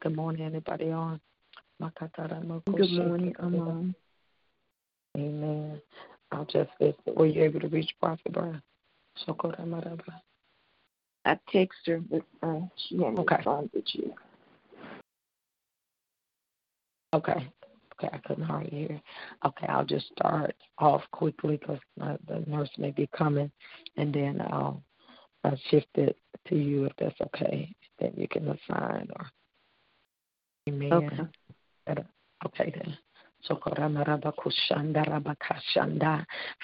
Good morning, anybody on? Good morning, I'm Amen. I'll just listen. Were you able to reach Prophet Brown? I text her, but uh, she hadn't Okay. responded yet. Okay. Okay, I couldn't hardly hear. Okay, I'll just start off quickly because the nurse may be coming, and then I'll, I'll shift it to you if that's okay. Then you can assign or. Amen. Okay. Okay then.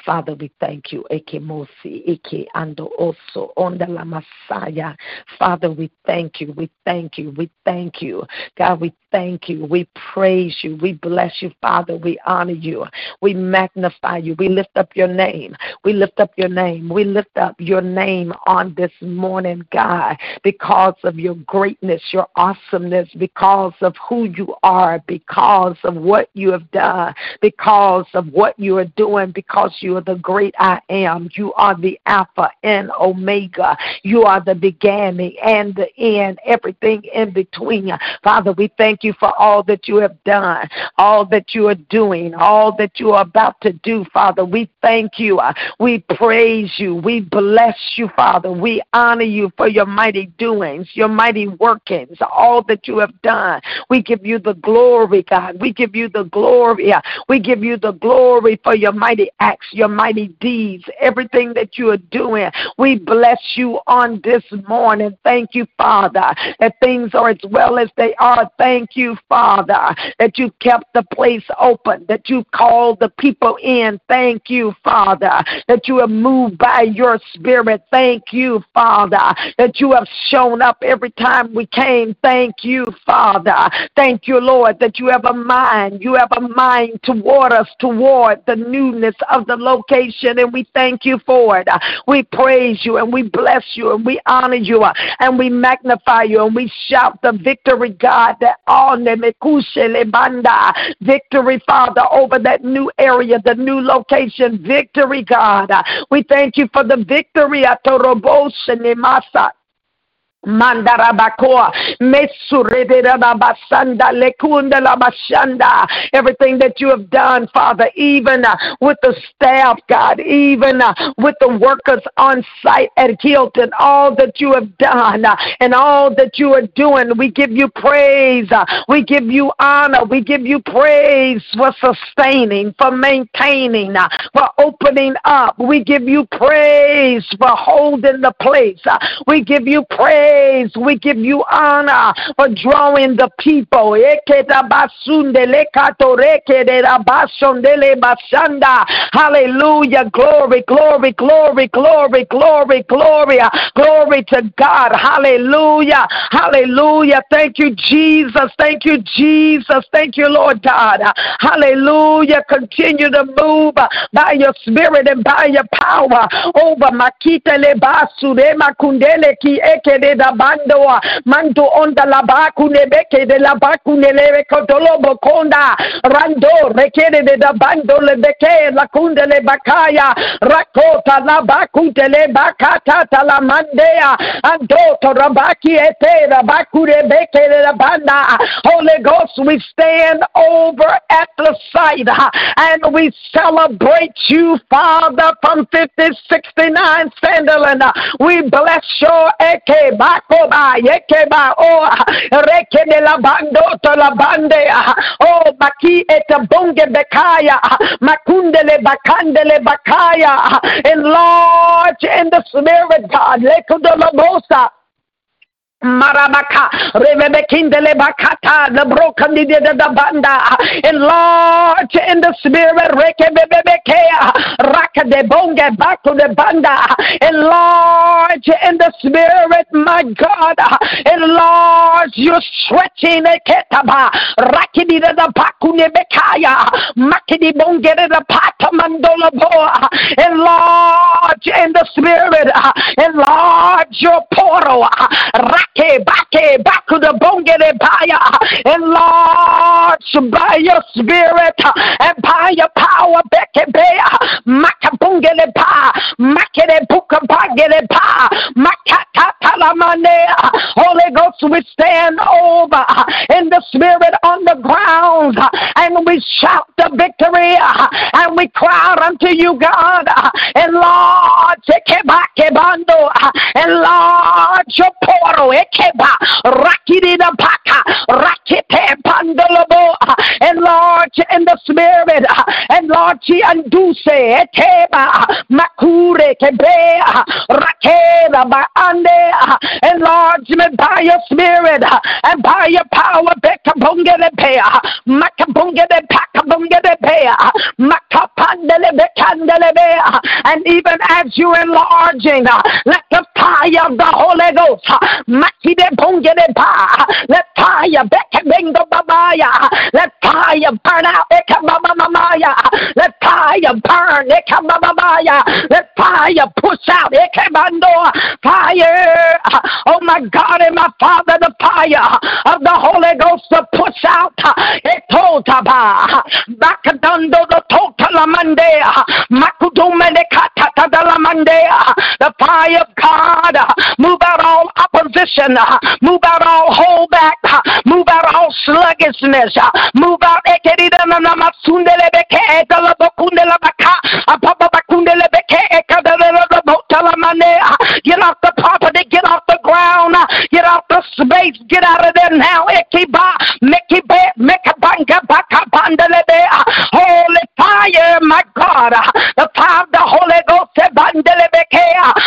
Father, we thank you. Ekemosi, Eke Ando Oso, Onda la Messiah. Father, we thank you. We thank you. We thank you. God, we thank you. We praise you. We bless you, Father. We honor you. We magnify you. We lift up your name. We lift up your name. We lift up your name on this morning, God, because of your greatness, your awesomeness, because of who you are, because of what you have done, because of what you are doing, because you are the great I am. You are the Alpha and Omega. You are the beginning and the end, everything in between. Father, we thank you for all that you have done, all that you are doing, all that you are about to do, Father. We thank you. Uh, We praise you. We bless you, Father. We honor you for your mighty doings, your mighty workings, all that you have done. We give you the glory, God. We give you the glory. Uh, We give you the glory for your mighty acts, your mighty deeds, everything that you are doing. We bless you on this morning. Thank you, Father, that things are as well as they are. Thank you, Father, that you kept the place open, that you called the people in. Thank you, Father, that you have moved by your spirit. Thank you, Father, that you have shown up every time we came. Thank you, Father. Thank you, Lord, that you have a mind. You have a mind toward us, toward the newness of the location, and we thank you for it. We praise you and we bless you and we honor you and we magnify you and we shout the victory, God, that all victory, Father, over that new area, the new location, victory, God. We thank you for the victory. Everything that you have done, Father, even uh, with the staff, God, even uh, with the workers on site at Hilton, all that you have done uh, and all that you are doing, we give you praise. uh, we give you honor. We give you praise for sustaining, for maintaining, uh, for opening up. We give you praise for holding the place. uh, we give you praise. We give you honor for drawing the people. Hallelujah. Glory, glory, glory, glory, glory, glory. Glory to God. Hallelujah. Hallelujah. Thank you, Jesus. Thank you, Jesus. Thank you, Lord God. Hallelujah. Continue to move by your spirit and by your power over Makita Lebasu de Makundele ki ekede rando de le beke la kunde le bakaya. Rakota la baku tele bakata la mandea. Ando rabaki ete Holy Ghost we stand over at the site uh, and we celebrate you Father from 5069 Sanderland uh, we bless your eke bakoba yeke ba o reke de la bando to la bande o baki eta bonge bekaya makunde le bakande le bakaya enlarge in the spirit God. Lekudo la bosa Marabaka, Rebebekindele Bakata, the broken de the banda, enlarge in the spirit, Rekebebekea, Raka de Bonga, to the banda, enlarge in the spirit, my God, enlarge your stretching, Ketaba, Rakidi the Bakune Bekaya, Makidi Bongere the Patamandola Boa, enlarge in the spirit, enlarge your portal, Rake, Bake, to the Bongere Baya, enlarge by your spirit. And by your power, Beke Bea, Makabungele Pa, Makere Buka Bagere Pa, Makata Holy Ghost, we stand over in the spirit on the ground and we shout the victory and we cry unto you, God. Enlarge, enlarge your portal. Enlarge in the spirit. Enlarge and do say, Makure kebea rakera by ande enlargement by your spirit and by your power bekabungele pea makabungele pakabungele pea makapandele bekandele bea and even as you enlarging let the fire of the Holy Ghost makide bungele pa let fire bekabingo babaya. Let fire burn out eh, ekababamaya let fire burn eh, ekababamaya let fire push out eh, ekabando fire. Oh my God and my Father the fire of the Holy Ghost to push out. Etotaba bakadando the totalamandea makudumene katatalamandea the fire of God move out all opposition Uh, move out all holdback uh, move out all sluggishness uh, move out Get off the property, get off the ground, get off the space, get out of there now. Eh, holy fire, my God. The fire of the Holy Ghost eh,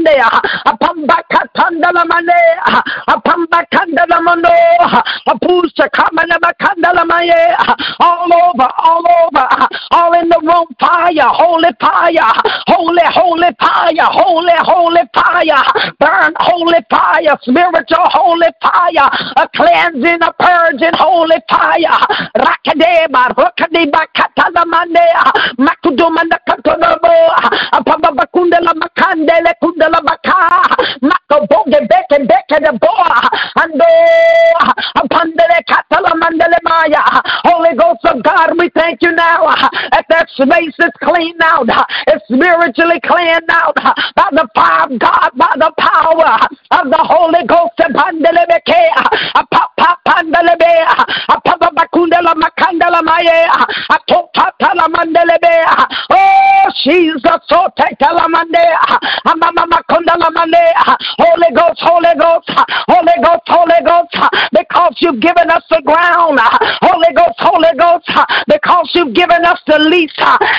Makandea, Apamba Katandala Manea, Apamba Kandala Mano, Apusa Kamana Makandala Maye, all over, all over, all in the room, fire, holy fire, holy, holy fire, holy, holy fire, burn, holy fire, spiritual holy fire, a cleansing, a purging, holy fire, Rakadeba, Rakadeba Katala Manea, Makudumanda Katonabo, Apamba Kundala Makandele Kundala Maka, Makobonge Beke Beke the Boa, and Apandele Katala Mandele Maya, Holy Ghost of God, we thank you now. That that space is cleaned out, it's spiritually cleaned out by the fire of God, by the power of the Holy Ghost. Pandele Beke, Apapandele Bea, Apapa Kundala Makandala Maya, Atopatala Mandele Bea, Oh, Jesus, so take Holy Ghost, Holy Ghost, Holy Ghost, Holy Ghost, because you've given us the ground. Holy Holy Ghost, because you've given us the lease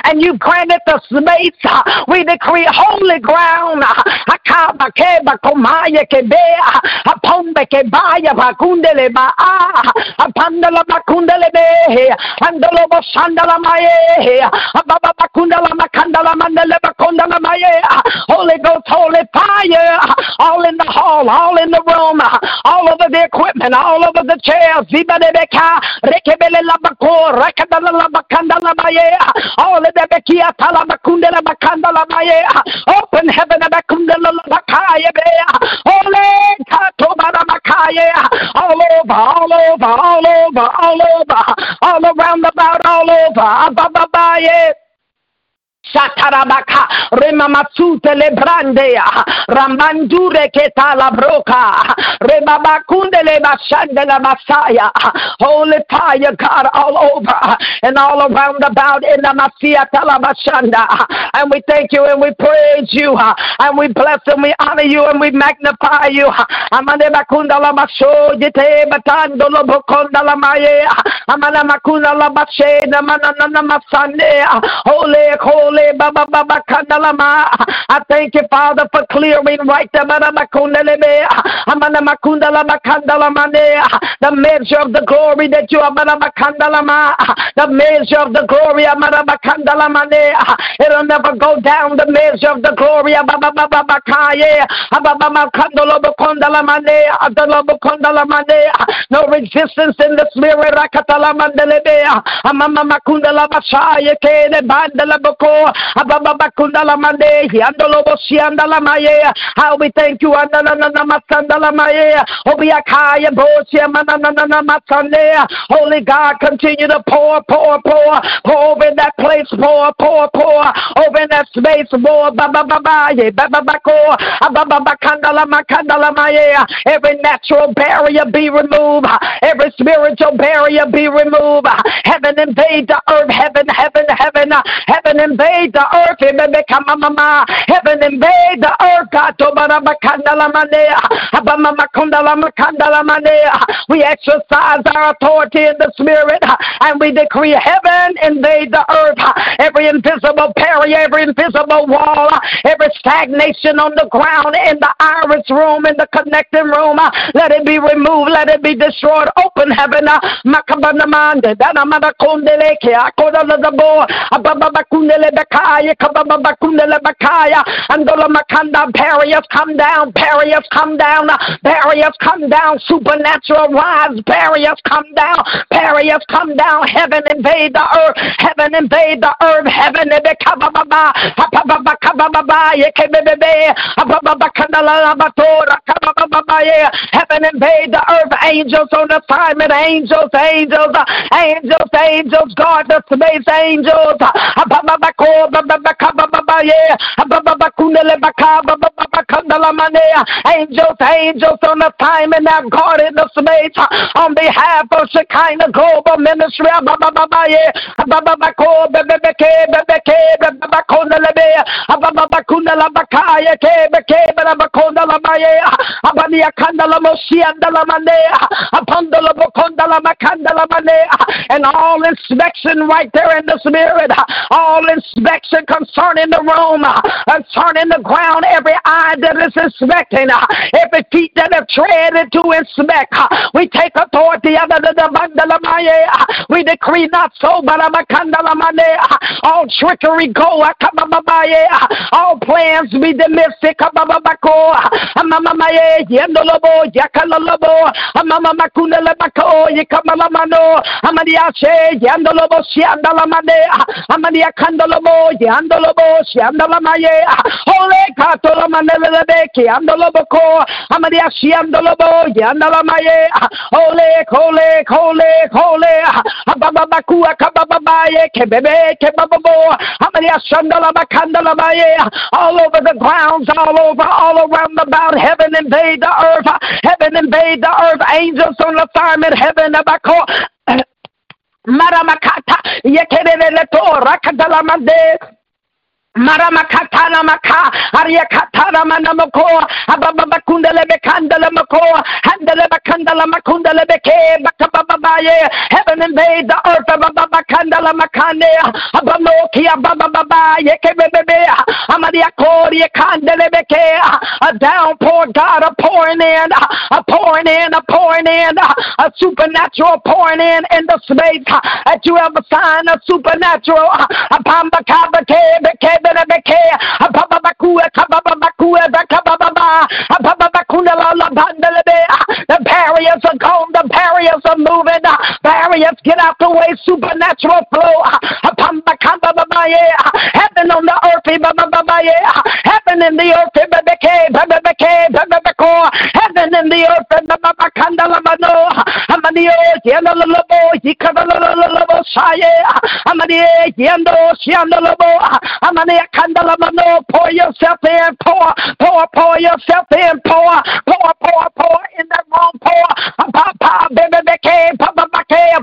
and you've granted the space. We decree holy ground. Holy Ghost, holy fire, all in the hall, all in the room, all over the equipment, all over the chairs. All the Bekia. Open heaven Holy Katobara Makaya. All over, all over, all over, all over, all around about, all over. Abababaye. Rambandure la Masaya, Holy fire, God, all over and all around about in the Masia Talabashanda. And we thank you and we praise you and we bless and we honor you and we magnify you. Bakunda la Basho, Batando Lobokonda la Amana la Bashe, Holy, Holy. I thank you, Father, for clearing right the ah, ah, the measure of the glory that you are ah, the measure of the glory it'll never go down the measure of the glory no resistance in the spirit how we thank you. Under Nama Matanda Lamaya. Obi Akaya Bochiamana Matanda. Holy God, continue to pour, pour, pour, pour over that place, pour, pour, pour, over that space, pour, ba ba ba ba, yeah, ba ba ba ko, ba ba ba kandala ma kandala. Every natural barrier be removed, every spiritual barrier be removed. Heaven invade the earth, heaven, heaven, heaven, heaven invade the earth, heaven invade the earth. We exercise our authority in the spirit and we decree heaven invade the earth. Every invisible barrier, every invisible wall, every stagnation on the ground in the iris room, in the connecting room, let it be removed, let it be destroyed. Open heaven. Andola Makanda, barriers come down, barriers come down, barriers come down, supernatural rise, barriers come down, barriers come down, heaven invade the earth, heaven invade the earth, heaven invade the earth, heaven invade the earth, Heaven invade the earth, angels on assignment, angels, angels, angels, angels, God, the space angels, Angels, angels on the time and God in the space. On behalf of Shekinah Global Ministry. And all inspection right there in the spirit, ah, all inspection concerning the room, uh, concerning the ground, every eye that is inspecting, uh, every feet that have treaded to inspect. Uh, we take authority under the banda la maya. We decree not so, but all trickery go. All plans be dismissed. Yendolobo, Yakalolobo, Amama Makuna Lebako, Yakalamano, Amadiache, Yandolobo, Shiandalamane, Amadia Kandolobo, Yandolobo, Shiandalamaye, Holy Katolamanelebeki, Andoloboko, Amadia Shiandolobo, Yandalamaye, Holy, Holy, Holy, Holy, Ababakua Kababaye, Kebebe, Kebabo, Amadia Shandalabakandalamaye, all over the grounds, all over, all around about heaven invade the earth, heaven invade the earth, angels on the assignment, heaven abako. Maramakata, yekerele to rakadalamande. Maramakatana maka, Ariakatana manamako, Ababakundale bekandale mako, Handele bakandala makundale beke, Bakababaye, heaven invade the earth, Ababakandala makane, Abamoki, Abababa, Yekebebe, Amadiakori, Kandele beke, a downpour, God, a pouring in, a pouring in, a pouring in, a supernatural pouring in in the space that you have a supernatural, a beke, the barriers are gone, the barriers are moving, barriers get out the way, supernatural flow. Heaven on the earth, heaven in the earth, heaven in the earth. Amani, Yando, Siandalabo, Amani, Kandalamano, pour yourself in, pour, pour, pour yourself in, pour, pour, pour, pour in the room, pour, Papa, baby, Papa,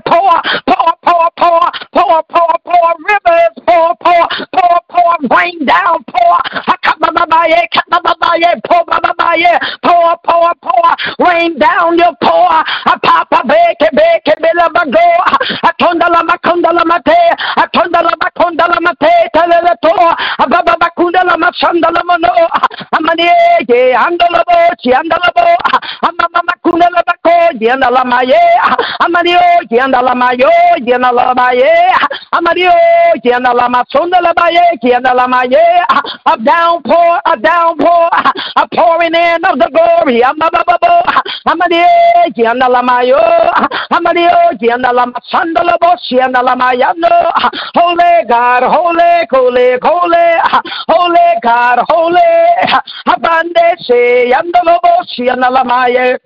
pour, pour, pour, pour, pour, pour, pour, rivers, pour, pour, pour, pour, rain down, pour, pour, pour, pour, rain down your pour, papa, beke, beke, bela bago, atonda la makonda la mate, atonda ababa bakunda la masanda la mono, amani, ye, andola bo, chi andola bo, ah, amama makunda la bako, ye andala maye, ah, amani, ye andala mayo, ye andala maye, ah, amani, ye andala masonda la maye, ye andala maye, a downpour, a downpour, a pouring in of the glory, amaba bo, amani, ye andala mayo, amani, ye andala masanda la bo, chi andala mayano, holy God, holy, holy, holy, holy God, holy, abande se, andala bo, chi andala maye.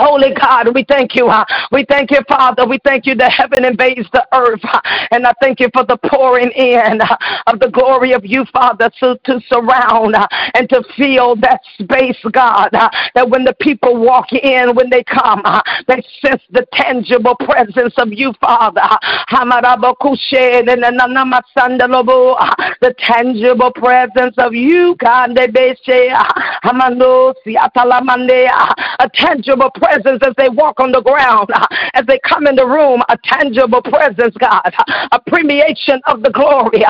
Holy God, we thank you. We thank you, Father. We thank you that heaven invades the earth. And I thank you for the pouring in of the glory of you, Father, to, to surround and to fill that space, God. That when the people walk in, when they come, they sense the tangible presence of you, Father. The tangible presence of you, God. A tangible presence as they walk on the ground, as they come in the room, a tangible presence, God, a permeation of the glory.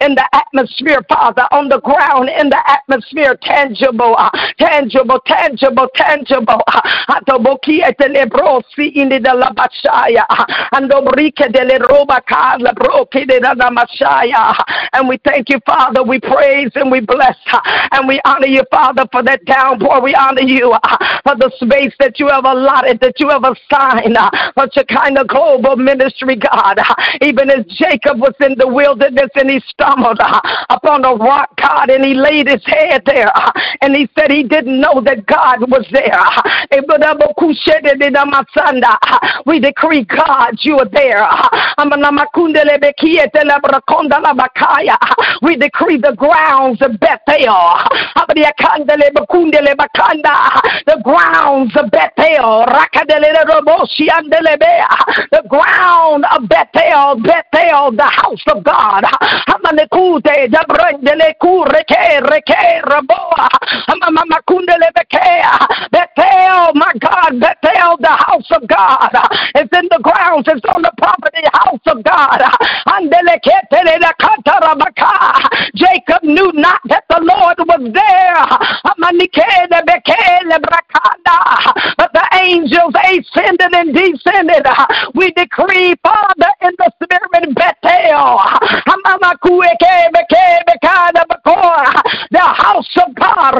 In the atmosphere, Father, on the ground, in the atmosphere, tangible, tangible, tangible, tangible. And we thank you, Father. We praise and we bless and we honor you, Father, for that downpour. We honor you uh, for the space that you have allotted, that you have assigned uh, for kind of global ministry, God. Even as Jacob was in the wilderness and he stumbled uh, upon a rock, God, and he laid his head there and he said he didn't know that God was there. We decree, God, you are there. We decree the grounds of Bethel. The grounds of Bethel. The ground of Bethel. Bethel, the house of God. Bethel, my God, Bethel, the house of God. It's in the grounds, it's on the property, house of God. Jacob knew not that the Lord was there. But the angels ascended and descended. We decree, Father, in the spirit, Bethel. The house of God.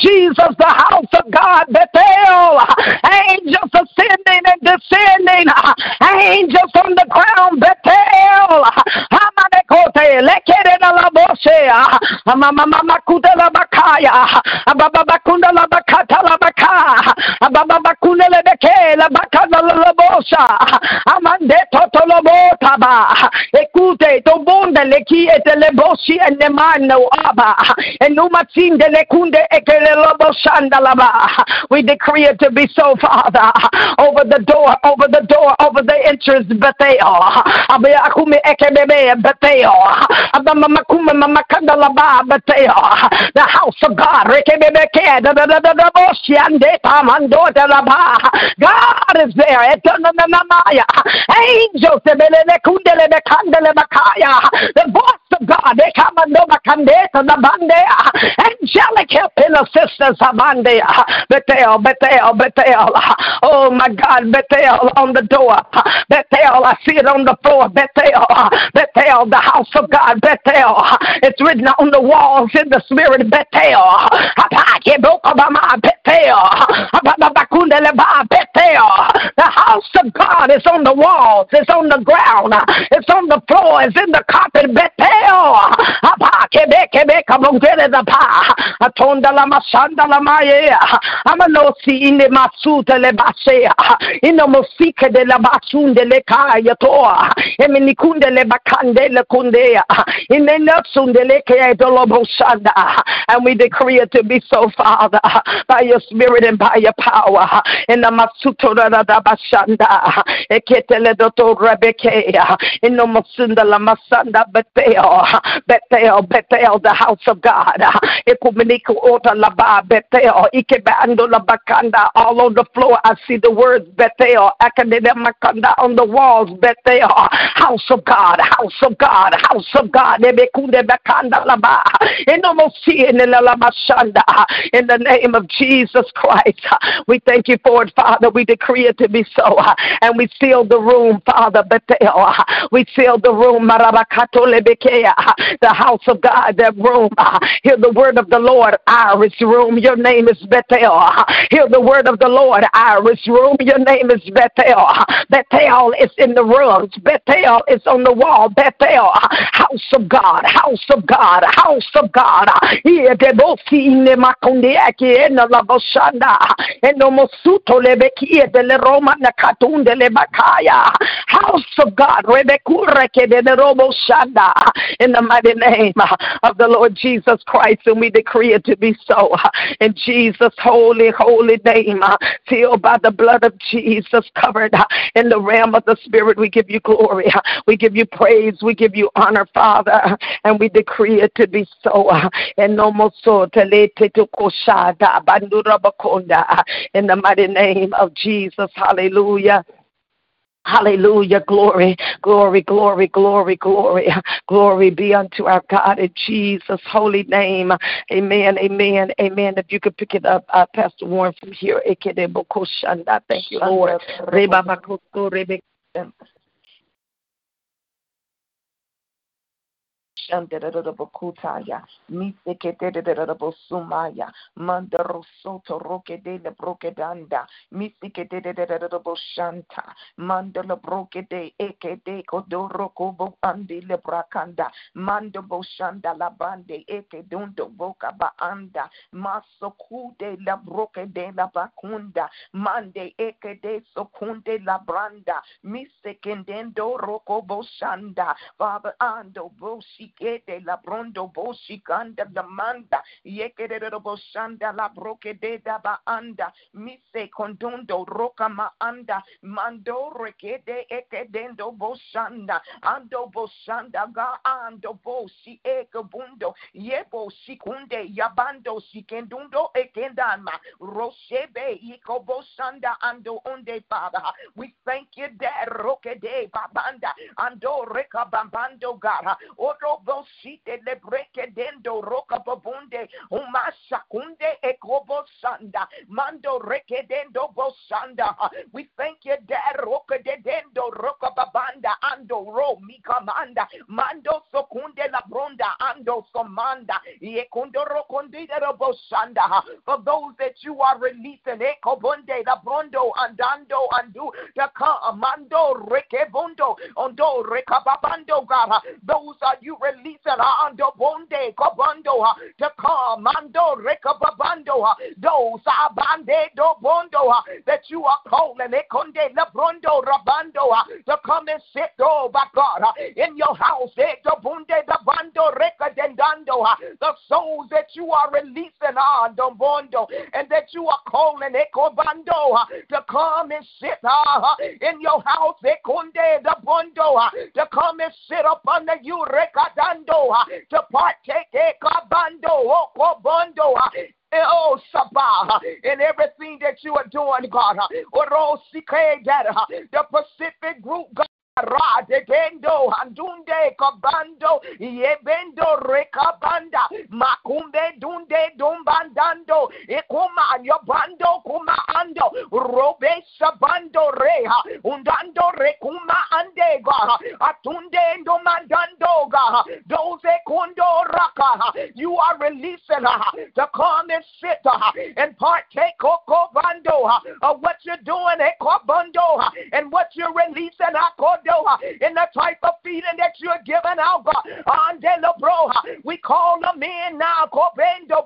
Jesus, the house of God, Bethel. Angels ascending and descending. Angels on the ground, Bethel. Amanekote, lekerena la bosea. Amamamakuta la bakaya. Abababakunda la bakata la baka. Abababakunda le beke la bakata la bosa. Amande toto lo botaba. Ekute to bonde le ki ete le bosi e ne mano aba. E numatsinde le kunde eke le lo bosanda la ba. We decree it to be so, Father. Over the door, over the door, over the entrance, Bethel. Bethel. The house of God. God is there. Angels. The voice of God. Angelic help in assistance. Bethel, Bethel, Bethel. Oh my God, Bethel on the door. Bethel, I see it on the floor. Bethel, Bethel, the house of God. Bethel. It's written on the walls in the spirit. Bethel. Bethel. The house of God is on the walls. It's on the ground. It's on the floor. It's in the carpet. Bethel. Atonda la masanda la maya. Amanosi in the masuta le basea. In the mosika de la basunde le kaya toa. Eminikunde le bakande le kundea. In the nutsunde le kaya dolobosanda. And we decree it to be so, Father, by your spirit and by your power. In the masuto da da bashanda. Eketele Bethel. Bethel, the house of God. Ekumeniko ota laba Bethel. Ikebando la bakanda. All on the floor, I see the words Bethel. Akademakanda on the walls. Bethel, house of God, house of God, house of God. Ebekunde bakanda laba. Enomosi la mashanda. In the name of Jesus Christ, we thank you for it, Father. We decree it to be so, and we seal the room, Father. Bethel. We seal the room. Marabakato lebekea. The house of God, that room. Hear the word of the Lord, Iris room. Your name is Bethel. Hear the word of the Lord, Iris room. Your name is Bethel. Bethel is in the rooms. Bethel is on the wall. Bethel, house of God, house of God, house of God. Here eh, bakaya. House of God, rebekure shanda in the mighty name of the Lord Jesus Christ, and we decree it to be so in Jesus' holy, holy name, sealed by the blood of Jesus, covered in the realm of the Spirit. We give you glory, we give you praise, we give you honor, Father, and we decree it to be so. In the mighty name of Jesus, hallelujah. Hallelujah. Glory, glory, glory, glory, glory. Glory be unto our God in Jesus' holy name. Amen, amen, amen. If you could pick it up, uh, Pastor Warren, from here. Thank you, Lord. Shandarabakutaya, Misiketedabosumaya, Mandarosoto Roke de Brokedanda, Misiketedabosanta, Mandala Broke de Eke de Kodoroko Andi Lebrakanda, Mando Boshanda la Bande, Eke Dundo Boca Baanda, Masoku de la Broke de la Bacunda, Mande Eke de Sokunde la Branda, Misekendendo Roko Boshanda, Father Ando Boshi la brondo la manda. Yekere la broke de da ba anda. Mise ma anda. Mando ekedendo boshanda ando ga ando boshi bundo. Yebo sikunde yabando sikendundo ekendama iko ando onde we thank you that roke de babanda ando reka bambando gara bosite le breke dendo roka babunde umasha kunde ekobo sanda. Mando reke dendo bosanda we thank you dad roka de dendo roka babanda. Ando ro mi kamanda. Mando sokunde la bronda. Ando somanda. Yekundo rokonde de bosanda for those that you are releasing ekobunde la brondo andando andu to mando reke bondo ondo rekababando God. Those are you releasing ando bonde kobando to come ando rekababando those do bondo that you are calling ekonde lebrondo rabando uh, to come and sit oh God uh, in your house eh, the bando rekadendando uh, the souls that you are releasing ah, ando bondo and that you are calling eh, ekobando to come and sit ah, in your house eh, the bondo to come and sit up under you rekadando to partake ekabando okobondo oh, Eh, oh, Sabah, in everything that you are doing, God. Oh, the Pacific group, God. Bando andunde kabando yebendo rekabanda makumbe dunde dumbandando ekuma yobando kuma ando robe sabando reha undando rekuma andega atunde ndo mandando ga doze kundo raka you are releasing to come and sit and partake of what you're doing eh, and what you're releasing eh, in the type of feeding that you're giving out we call them in now kobendo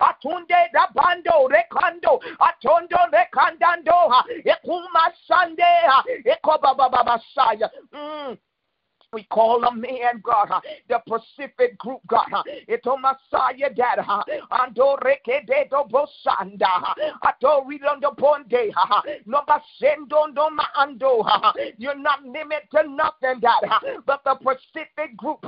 atunde da bando rekando. Atondo rekandando ekuma ekobaba basaya mm. We call them man, God, uh, the Pacific group, God. Uh, it's on Messiah, Dad. Uh, ando reke de do bosanda. Ato ridondo ponde. No sendo no ma ando. You're not limited to nothing, Dad. But the Pacific group,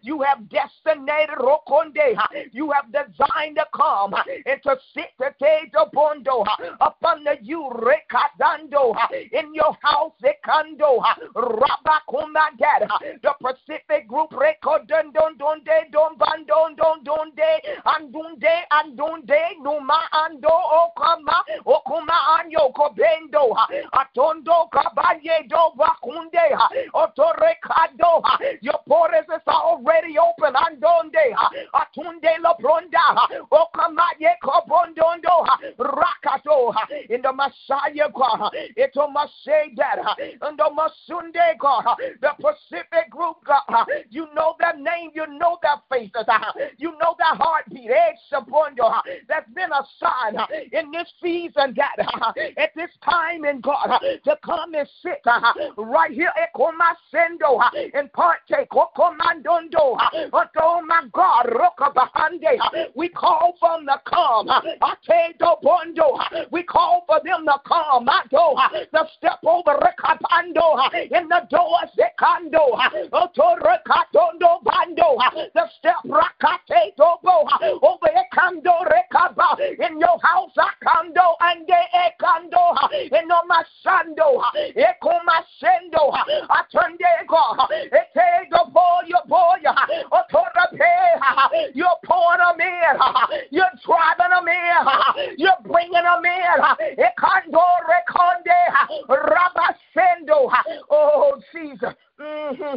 you have destinated rokonde. You have designed to come and to sit the do bondo upon the you recadando in your house, ekando. Rabakuma, Dad the Pacific Group record don don don de don ban don don don de and don de and don de numa ando okama okuma anyo kobendo atondo kabaye do bakunde otorekado your portals is already open and don de atunde lo bronda okama ye kobondondo rakato in the Messiah God it must say that in the Masunde God the Pacific that group, God. Uh, you know their name, you know their faces, uh, you know their heartbeat. Uh, that's been a sign in this season that at this time in God to come and sit right here at Komasendo and partake. Oh, oh my God, we call from the come. We call for them to come. To step over in the doors. Otorekatondo bando. The step rakate tobo. Over ekando rekaba. In your house akando ande ekando. In no masando. Ekomasendo. Atunde go. Ete go boy boy. Otorape. You're pouring them in. You're driving them in. You're bringing them in. Ekando rekonde. Rabasendo. Oh Jesus. Mm-hmm.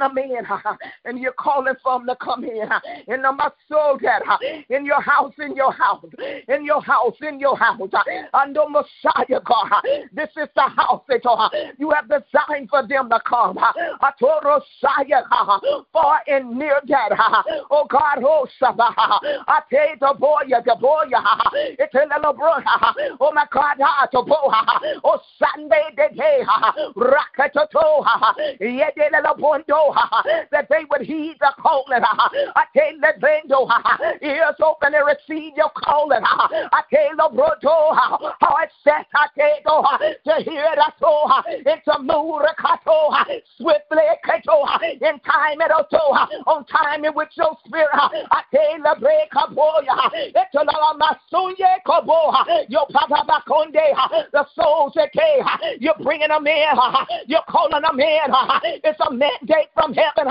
You're bringing them in, and you're calling for them to come in. In the soul, that in your house, in your house, in your house, in your house, under Messiah, God. This is the house that you have designed for them to come. Told Messiah, far and near that. Oh God, oh Shabbat. I tell the boy, the boy, it's a little brother. Oh my God, oh Sunday, the day, Rakatoto, yeah, that they would heed the calling. I tell the vendo, ears open and receive your calling. I tell the brodo, how it set I tell to hear that so into murakato swiftly kato in time at auto on time which your spirit I tell the break up boy it's a la masunye kobo your papa bakonde the souls that you're bringing them in you're calling them in it's a mandate from heaven.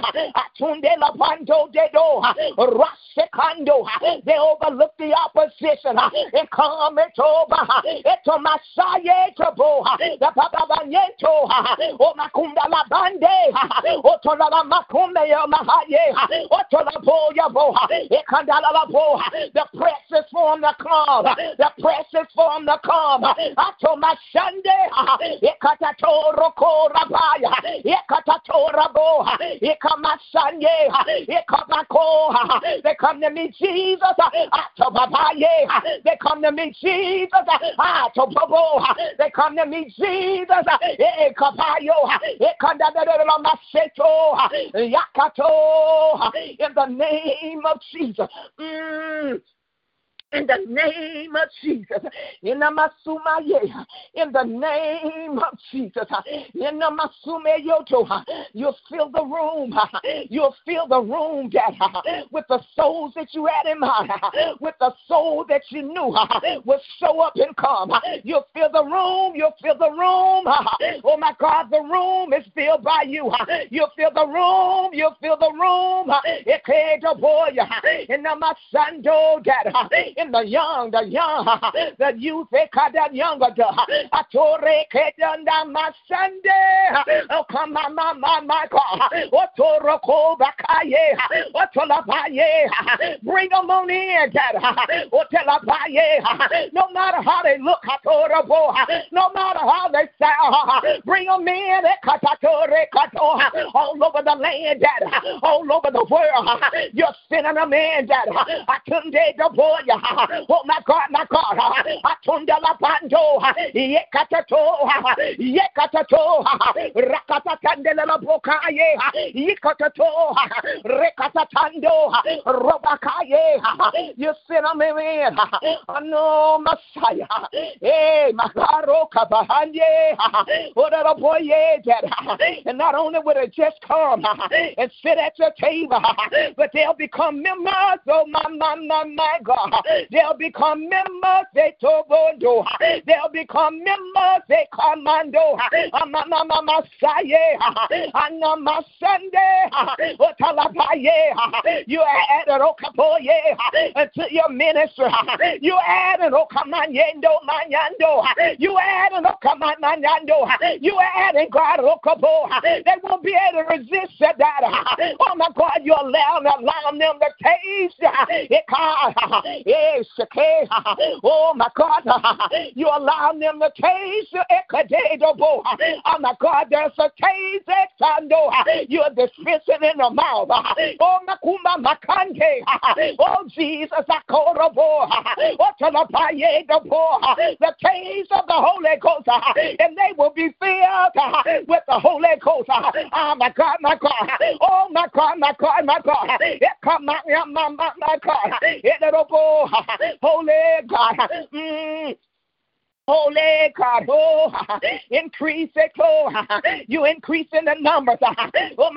Atunde la bando de do, rasekando. They overlook the opposition and come it over. Eto masaye tobo, the papa banyeto, o makunda la bande, o tola la makumbe ya mahaye, o tola boya bo, ekandala la bo. The press is from the come, the press is from the come. Ato mashande, ekatato roko rabaya, ekatato Yakatatorabo, Ikamasanye, Ikamako, they come to me, Jesus, they come to me, Jesus, they come to me, Jesus, Ekapayo, Ekandadamaseto, Yakato, in the name of Jesus. Mm in the name of Jesus. In the in the name of Jesus. In the masume yoto, you'll fill the room. You'll fill the room, Dad, with the souls that you had in mind, with the soul that you knew would show up and come. You'll fill the room. You'll fill the room. Oh my God, the room is filled by you. You'll fill the room. You'll fill the room. In the masando, Dad in the young, the young, the youth, that younger. Atore kedanda masande. Oh, come on, my, my, my God. Otoroko bakaye. Otolabaye. Bring them on in, Dad. Oh, Otelabaye. No matter how they look, boy, no matter how they sound, uh, bring them in. Eh, uh, all over the land, Dad. All over the world. You're sending them in, Dad. I couldn't the boy. Uh, Oh my God, my God. Atunda la bando. Yekatato. Yekatato. Rakata candela la bokaye. Yekatato. Rekatatando. Robakaye. You sin on me. No Messiah. Hey, Magaro Kabahanye. Order the boy, and not only will it just come and sit at your table, but they'll become members. Oh, my, my, my, my God. They'll become members. They tobondo. They'll become members. They commando. Ah, Amama Messiah. Anama Sunday. Ah, ah, Otalapaye. Oh, you added Okapoye to your ministry. You added Okamanyendo Manyando. You added Okamanyando. You added God Okabo. They won't be able to resist that. Oh my God, you allow, allow them to taste. Oh my God, you allow them to taste Oh my God, there's a taste you're dispensing in the mouth. Oh Makuma Makande. Oh Jesus, I call the boy. Oh Talapaye the boy. The taste of the Holy Ghost. And they will be filled with the Holy Ghost. Oh my God, my God. Oh my God, my God, my God. It Come on, my, my, my Holy God. Mm. Holy God, oh, increase it, oh, you increase in the numbers, oh,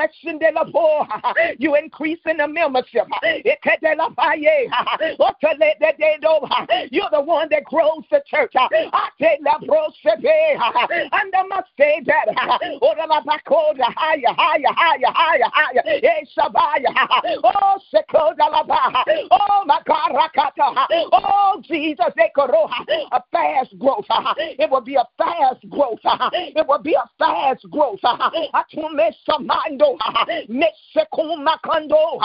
you increase in the membership, you're the one that grows the church. I take la brosepe, under my say that, oh, the bacoda, higher, higher, higher, higher, higher, Shabaya, oh, Sekoda Laba, oh, my God, Rakata, oh, Jesus, e Koroha a fast growth growth. It will be a fast growth. It will be a fast growth. Atume samando. Mesekumakando.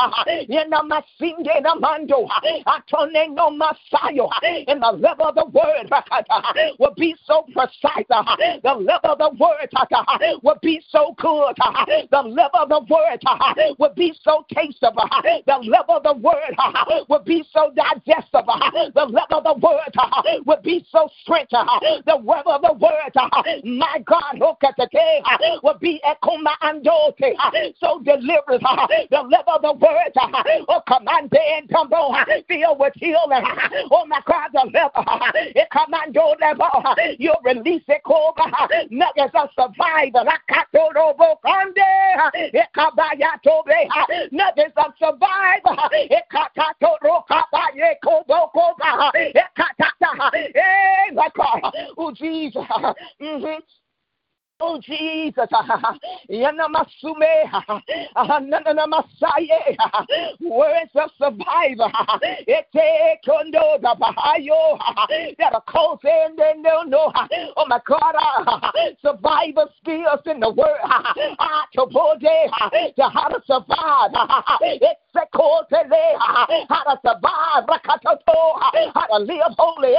Yena masinde na mando. Atone no masayo. In the level of the word will be so precise. The level of the word will be so good. The level of the word will be so tastable. The level of the word will be so digestible. The level of the word will be so strength the word of the word, uh, my God, oh, uh, will be a ekoma andote, uh, so deliverance, the level of the word, oh command and tumble, filled with healing, oh my God, the level, it commando level, you release it, oh, nuggets of survival, nuggets of survival, Hey, oh, my God. Oh, Jesus. Mm-hmm. Oh Jesus, Yanamasume, Nanamasaye, words of survivor, Ete Kondo da Bahayo, that are close and they no no. Oh my God, survivor skills in the word, ah, to to how to survive, it's a how to survive, Rakatoto, how to live holy.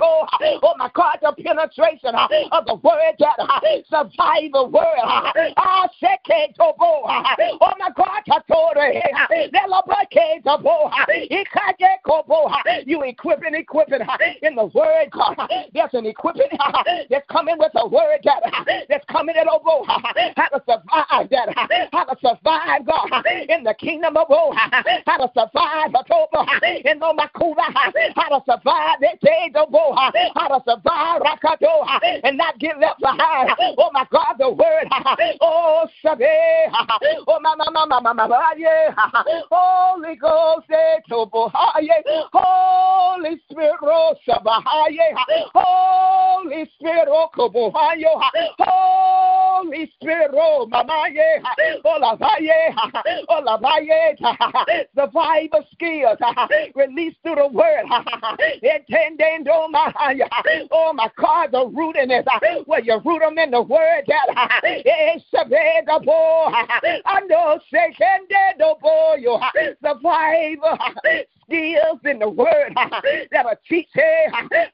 Oh my God, the penetration of the word that survive the word. Ah, oh my God, you equipping, equipping in the word. There's an equipping that's coming with a word that that's coming in over how to survive that, how to survive, God, in the kingdom of God, how to survive in the Makula, how to survive how to survive Rakato and not get left behind. Oh Oh, my God, the word. Oh, Sabe. Oh, my, my, my, my, my, yeah. Holy Ghost, Holy Spirit, Holy Spirit, Holy Spirit, oh, mama, yeah. Oh, oh yeah. Oh, la, skills released through the word. Oh, my God, the rootiness. Where you root them in the word. I know, second, survivor skills in the word that'll teach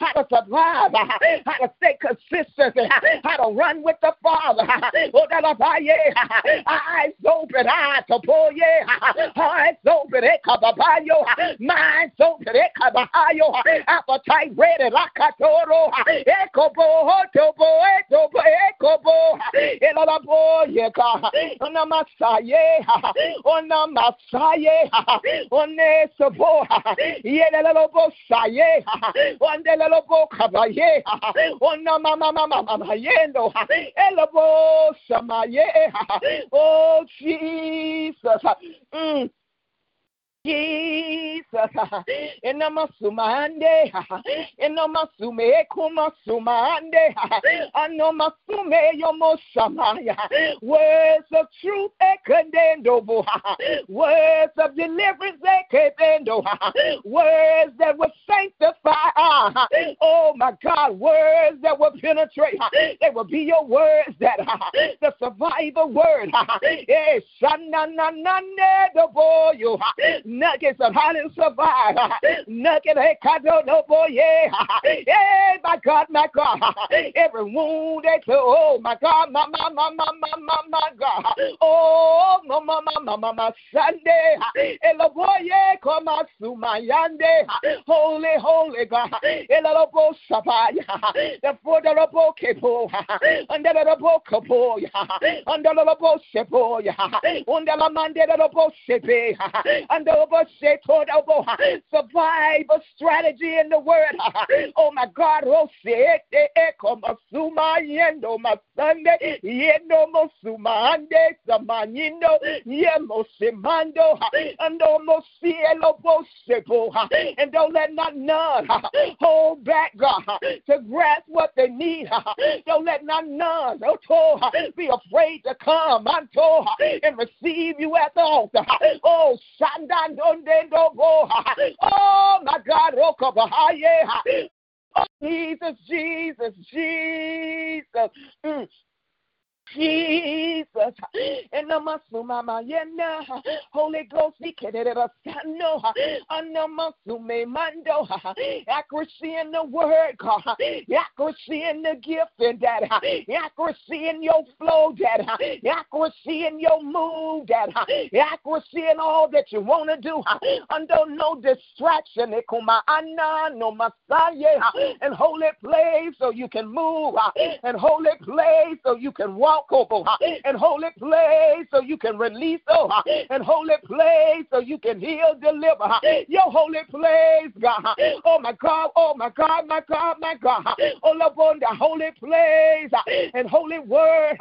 how to survive, how to stay consistent, how to run with the Father. Oh, eyes open, eyes open, eyes open, minds open, it cover by your appetite ready, rakatoro, ekobo, tobo, etobo, ekobo, elalaboye, on the Messiah, on the Messiah, on the Sabo, yelelolobo saye wandelolobo kabaye ona mama mama mama yendo elobo samaye oh Jesus. Mm. Jesus, in the masumande, in the masume kumasumande, ano masume yomosamaya, words of truth ekandendo, words of deliverance ekandendo, words that will sanctify, oh my God, words that will penetrate, they will be your words that the survivor word, eh, nuggets of how to survive. Nugget, hey, kado, no boy, yeah. Hey, my God, my God. Every wound they took, oh, my God, my, my, my, my, my, my, my God. Oh, my, my, my, my, my, my, Sunday. Elo boy, yeah, come on, sumayande. Holy, holy God. Elo bo sapaya. The foot of the bo kepo. Under the bo kapo. Under the bo sepo. Under the mande the bo sepe. Under survive a strategy in the word. Oh my God, yendo masande yendo mosuma ande samanindo yemo simando ando mosielo bosepo and don't let not none hold back God to grasp what they need. Don't let not none oh, be afraid to come unto and receive you at the altar. Oh, Sanda Oh my God, Oh, Jesus, Jesus, Jesus. Mm. Jesus. And the Masumama Yena. Uh, holy Ghost, he can it uh, no. Uh, and the Masume Mando. Accuracy in the word. Accuracy in the gift and that. Accuracy in your flow, Dad. Accuracy in your move, Dad. Accuracy in all that you want to do. Under no distraction. No Messiah. And holy place so you can move. And holy place so you can walk Eh. and holy place so you can release, oh, eh. and holy place so you can heal, deliver. Eh. Your holy place, God. Oh my God, oh my God, my God, my God. All upon the holy place and holy word.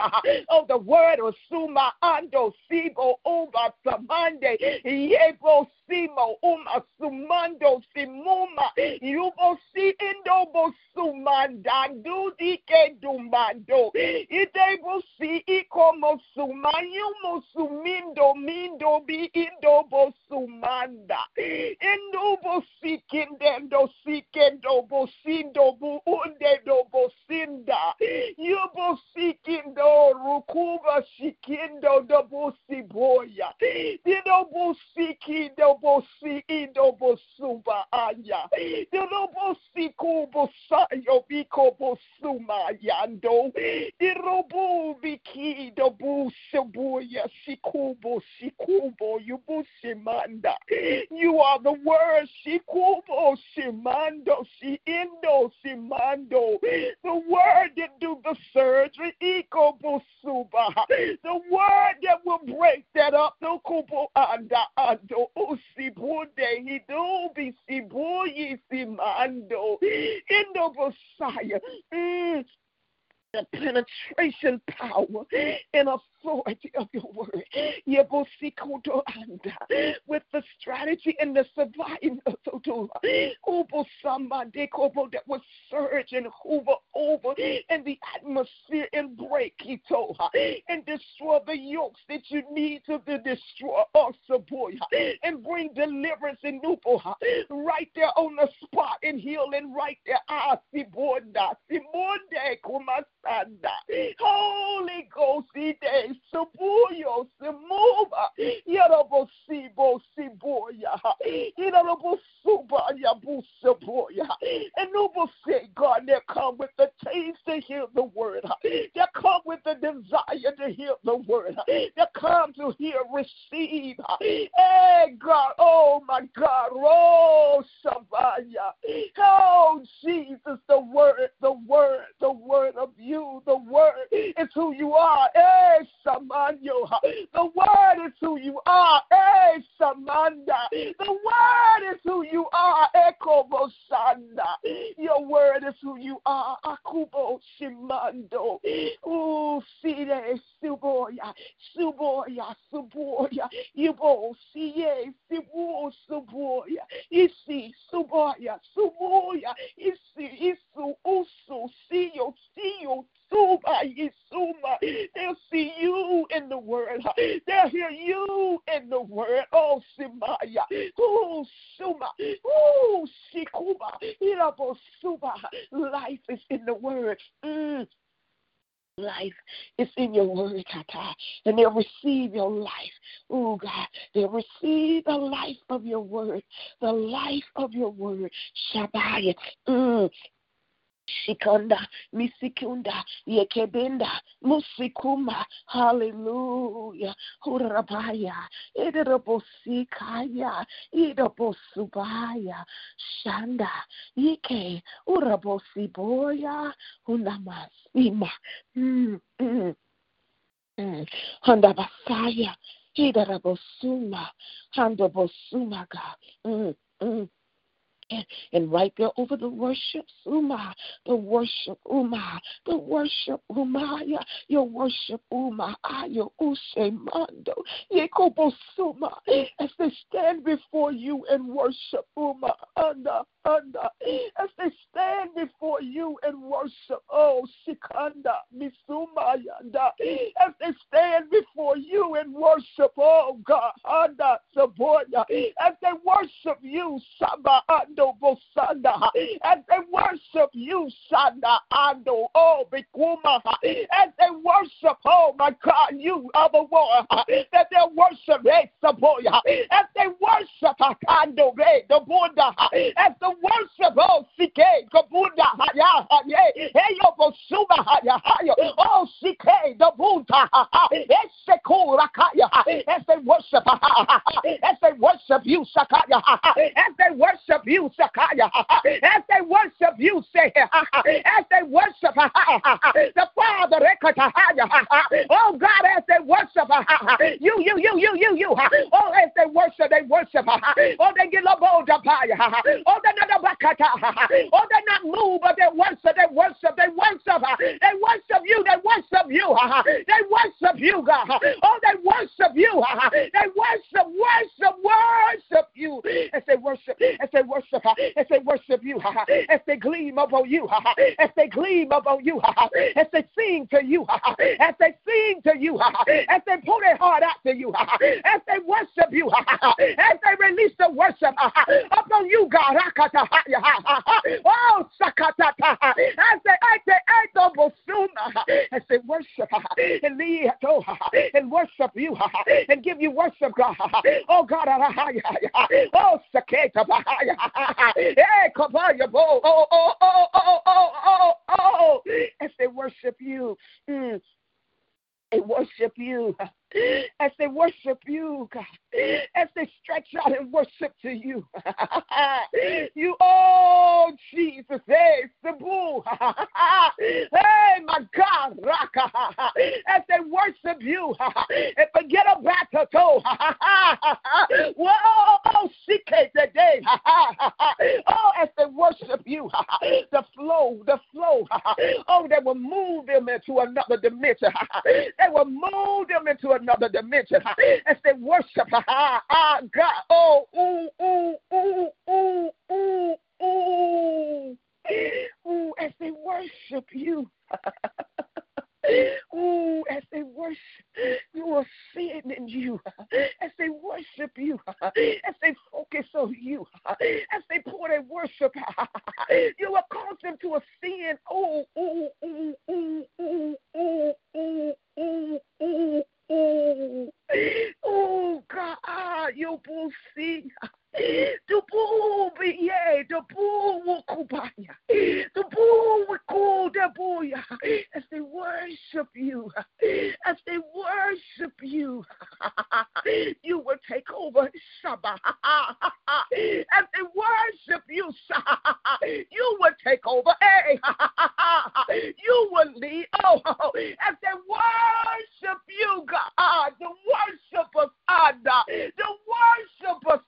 Oh, the word of Suma Ando Sibo Uba Samande Yebo Simo Uma Sumando Simuma Yubo Si Indobo sumanda dudike dumando. Idebo si ikomo sumayu musumindo mindo bi indo bo sumanda. Shabbat. Mm. Shikanda, Misikunda, Yekebenda, Musikuma, Hallelujah, Hurabaya, Idabosikaya, Idabosubaya, Shanda, Yike, Urabosiboya, Hunamasima, mm, mm, mm, Handabasaya, Idarabosuma, Handabosumaga, mm, mm and right there over the worship, Uma, the worship, Uma, the worship, Umaya, your worship, Uma, ah, Ayo, Mando, Yekobo Suma, as they stand before you and worship, Uma, Anda, Anda, as they stand before you and worship, oh, Sikanda, Misuma, Yanda, as they stand before you and worship, oh, God, Saboya, as they worship you, Saba, Ando, Bosanda, as they worship you, Sanda, Ando, oh, Bikuma, as they worship, oh, my God, you the one that they worship, hey, Saboya, as they worship, Ando, the Buddha, as the worship, oh, Sike, Kabunda, Haya, Haye, Heyo, Bosuma, Haya, Hayo, oh, Sike, the Buddha, Esekura, Kaya, as they worship, as they worship you, Sakaya, as they worship you, Sakaya, as they worship you, say, as they worship the Father, oh God, as they worship you, you, you, you, you, you, oh, as they worship, they worship, oh, they get bold oh, they oh, they not move, but they worship, they worship, they worship, they worship you, they worship you, they worship you, God, oh, they worship you, they worship, worship, worship you, as they worship, as they worship, as they worship you, as they gleam upon you, as they gleam upon you, as they sing to you, as they sing to you, as they pull their heart out to you, as they worship you, as they release the worship upon you, God. Oh, Sakatata, as they as they worship and lead and worship you and give you worship, God. Oh, God. Oh, Sakata. Oh, oh, oh, oh, oh, oh, oh, oh. As they worship you. Mm. They worship you as they worship you, God, as they stretch out and worship to you. you, oh, Jesus, hey, Sabu, hey, my God, Raka, as they worship you and forget about the toe. Whoa, oh, CK today. Oh, as they worship you, the flow, the flow, oh, they will move them into another dimension. They will move them into another dimension as they worship God. Oh, ooh, ooh, ooh, ooh, ooh, ooh. Ooh, as they worship you. Ooh, as they worship, you will see it in you. As they worship you, as they focus on you, as they pour their worship, you will cause them to ascend. Ooh, ooh, ooh, ooh, ooh, ooh, ooh, ooh, ooh, ooh. o, o, o, o, be ye, will kubaya, the boy as they worship you, as they worship you, you will take over Shabbat. As they worship you, you will take over. Hey, you will lead. Oh, as they worship you, God, the worshipers, the worshipers,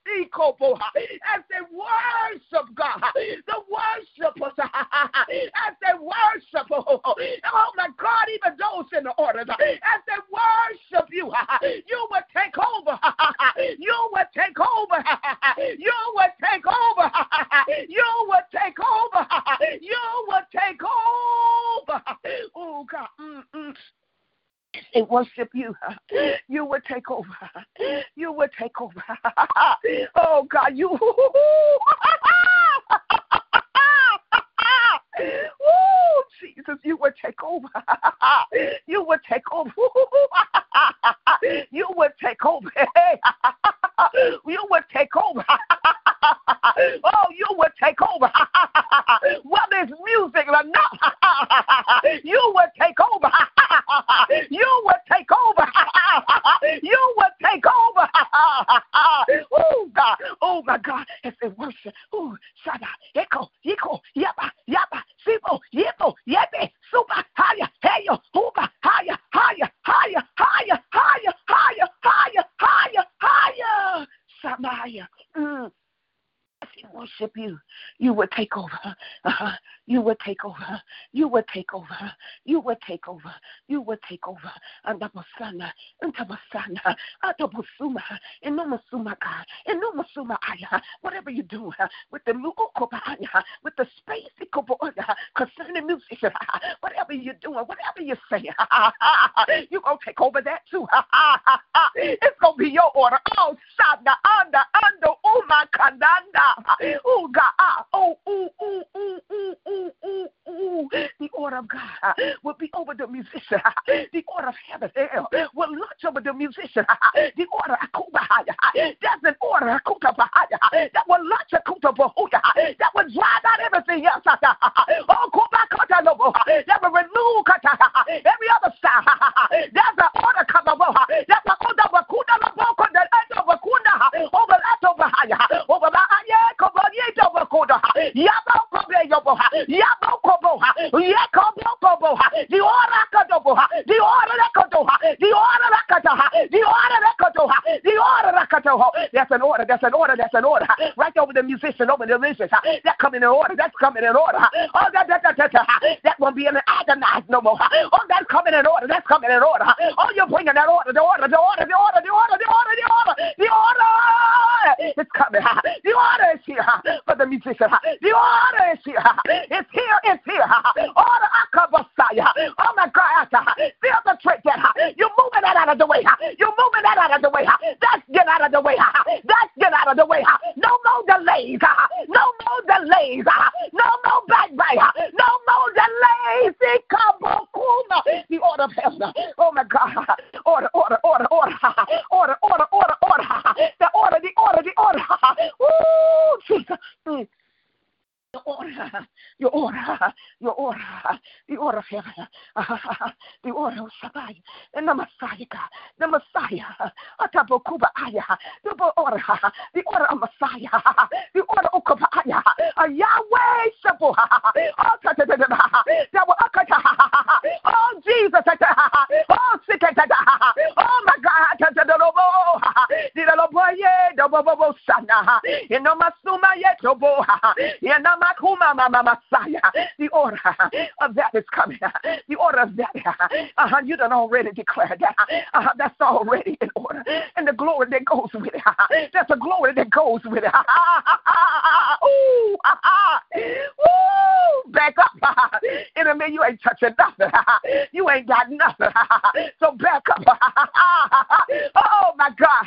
as they worship God, the worshipers, as they worship, oh my God, even those in the orders, as they worship you, you will take over, you will take over, you will take over, you will take over, you will take over. Oh God. Mm-mm they worship you, you will take over. You will take over. Oh God, you. Oh Jesus, you would take over. You would take over. You would take over. You would take over. Oh, you will take over. Whether it's music or not, you will take over. You will take over. You will take over. Oh God. Oh my God. As they worship. Oh, Shada, Echo, Echo, Yaba, Yaba, Sibo, Yebo, Yebe, Super, Higher, Heyo, Huba, Higher, Higher, Higher, Higher, Higher, Higher, Higher, Higher, Higher, Samaya. Mm worship you, you will take over. Uh-huh. You will take over. You will take over. You will take over. You will take over. Andamasana, Andamasana, Adabusuma, Enomasuma, Enomasuma, whatever you do uh, with the Lukobaya, with the space concerning music, uh-huh. whatever you're doing, uh, whatever you say, uh-huh. you're going to take over that too. Uh-huh. It's going to be your order. Oh, Sada, Anda, Ando, Uma, Kananda. Oh, God. Ah, oh, ooh, ooh, ooh, ooh, ooh, ooh, ooh. The order of God ah, will be over the musician. Ah, the order of heaven hell will launch over the musician. Ah, the order That's an order that will launch that will drive out everything else. Oh, that will remove every other side. There's an order that will over that over over koda yaba kobe yobo yaba kobo yakobo kobo the ora kodo the ora kodo the ora kodo the ora kodo the ora kodo that's an order that's an order that's an order. Right over the musician, over the musicians. That coming in order. That's coming in order. Oh, that, that, that, that, that won't be an agonized no more. Oh, that's coming in order. That's coming in order. Oh, you're bringing that order, the order, the order, the order, the order, the order, the order, the order. It's coming. The order is here for the musician. The order is here. It's here. It's here. Order, Akabasaya. Oh my God. Feel the trick you're moving that out of the way. You're moving that out of the way. That's get out of the way. That's get out of the way. No more delays. No more delays. No more backbite. No more delays. The order of heaven. Oh my God. Order, order, order, order. Order, order, order, order. The order, the order, the order. Ooh, Jesus. Mm. Mm your order, your order, your order, the order of heaven, the order of Sabai, the Messiah, the Messiah, Atabokuba Aya, the order, the order of Messiah, the order of Kubaya, Yahweh Sabu, oh Jesus, oh Sikata, oh my God, the Lobo, the Lobo, the Bobo Sana, in the Masuma Yetobo, in the order of that is coming. The order of that. Uh-huh, you done already declared that. Uh-huh, that's already in order. And the glory that goes with it. That's the glory that goes with it. Ooh, Ooh, back up. In a minute, you ain't touching nothing. You ain't got nothing. So back up. Oh my God.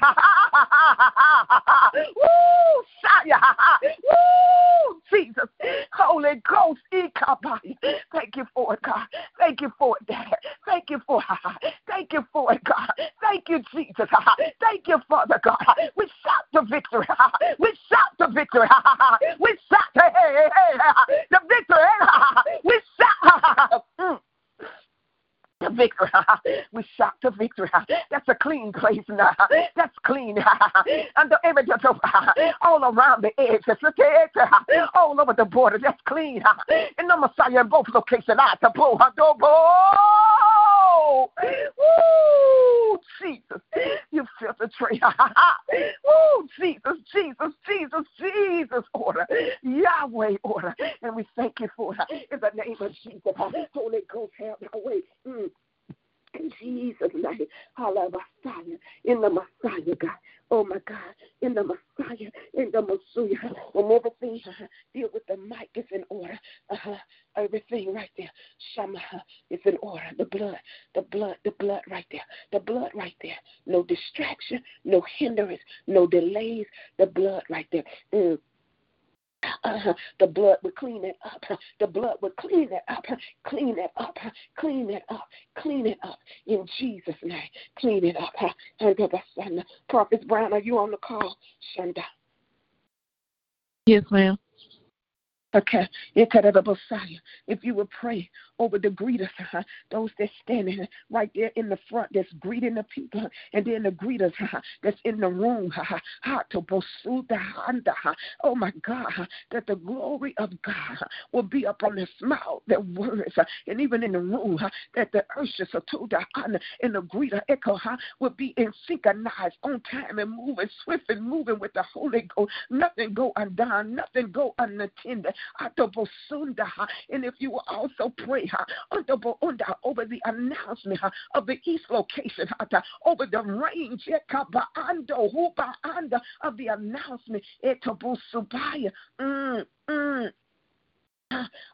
Woo, Shia. Woo, Jesus. Holy Ghost, thank you for it, God. Thank you for it, Dad. Thank you for it. Thank you for it, God. Thank you, Jesus. Thank you, Father God. We shout the victory. We shout the victory. We shout the victory. We shout. The victory. we shout the victory. That's a clean place now. That's clean. and the image of all around the edges. look at edges. All over the border. That's clean. In the Messiah in both locations. I to pull Woo! Jesus. You feel the tree. Woo! Jesus, Jesus, Jesus, Jesus. Order. Yahweh order. And we thank you for it. In the name of Jesus. Holy Ghost, have your way. Jesus' name, hallelujah, in the Messiah, God. Oh my God, in the Messiah, in the Messiah, and everything uh, deal with the mic is in order. Uh-huh. Everything right there, Shama is in order. The blood, the blood, the blood right there, the blood right there. No distraction, no hindrance, no delays. The blood right there. Mm. Uh, the blood would clean it up. The blood would clean it up. Clean it up. Clean it up. Clean it up. In Jesus' name. Clean it up. Prophet Brown, are you on the call? Shanda. Yes, ma'am. Okay, if you would pray over the greeters, those that's standing right there in the front, that's greeting the people, and then the greeters that's in the room. oh my God, that the glory of God will be up on their mouth, their words, and even in the room, that the ushers and the greeter echo will be in synchronized on time and moving swift and moving with the Holy Ghost. Nothing go undone, nothing go unattended. And if you will also pray over the announcement of the east location, over the range of the announcement. Mm, mm.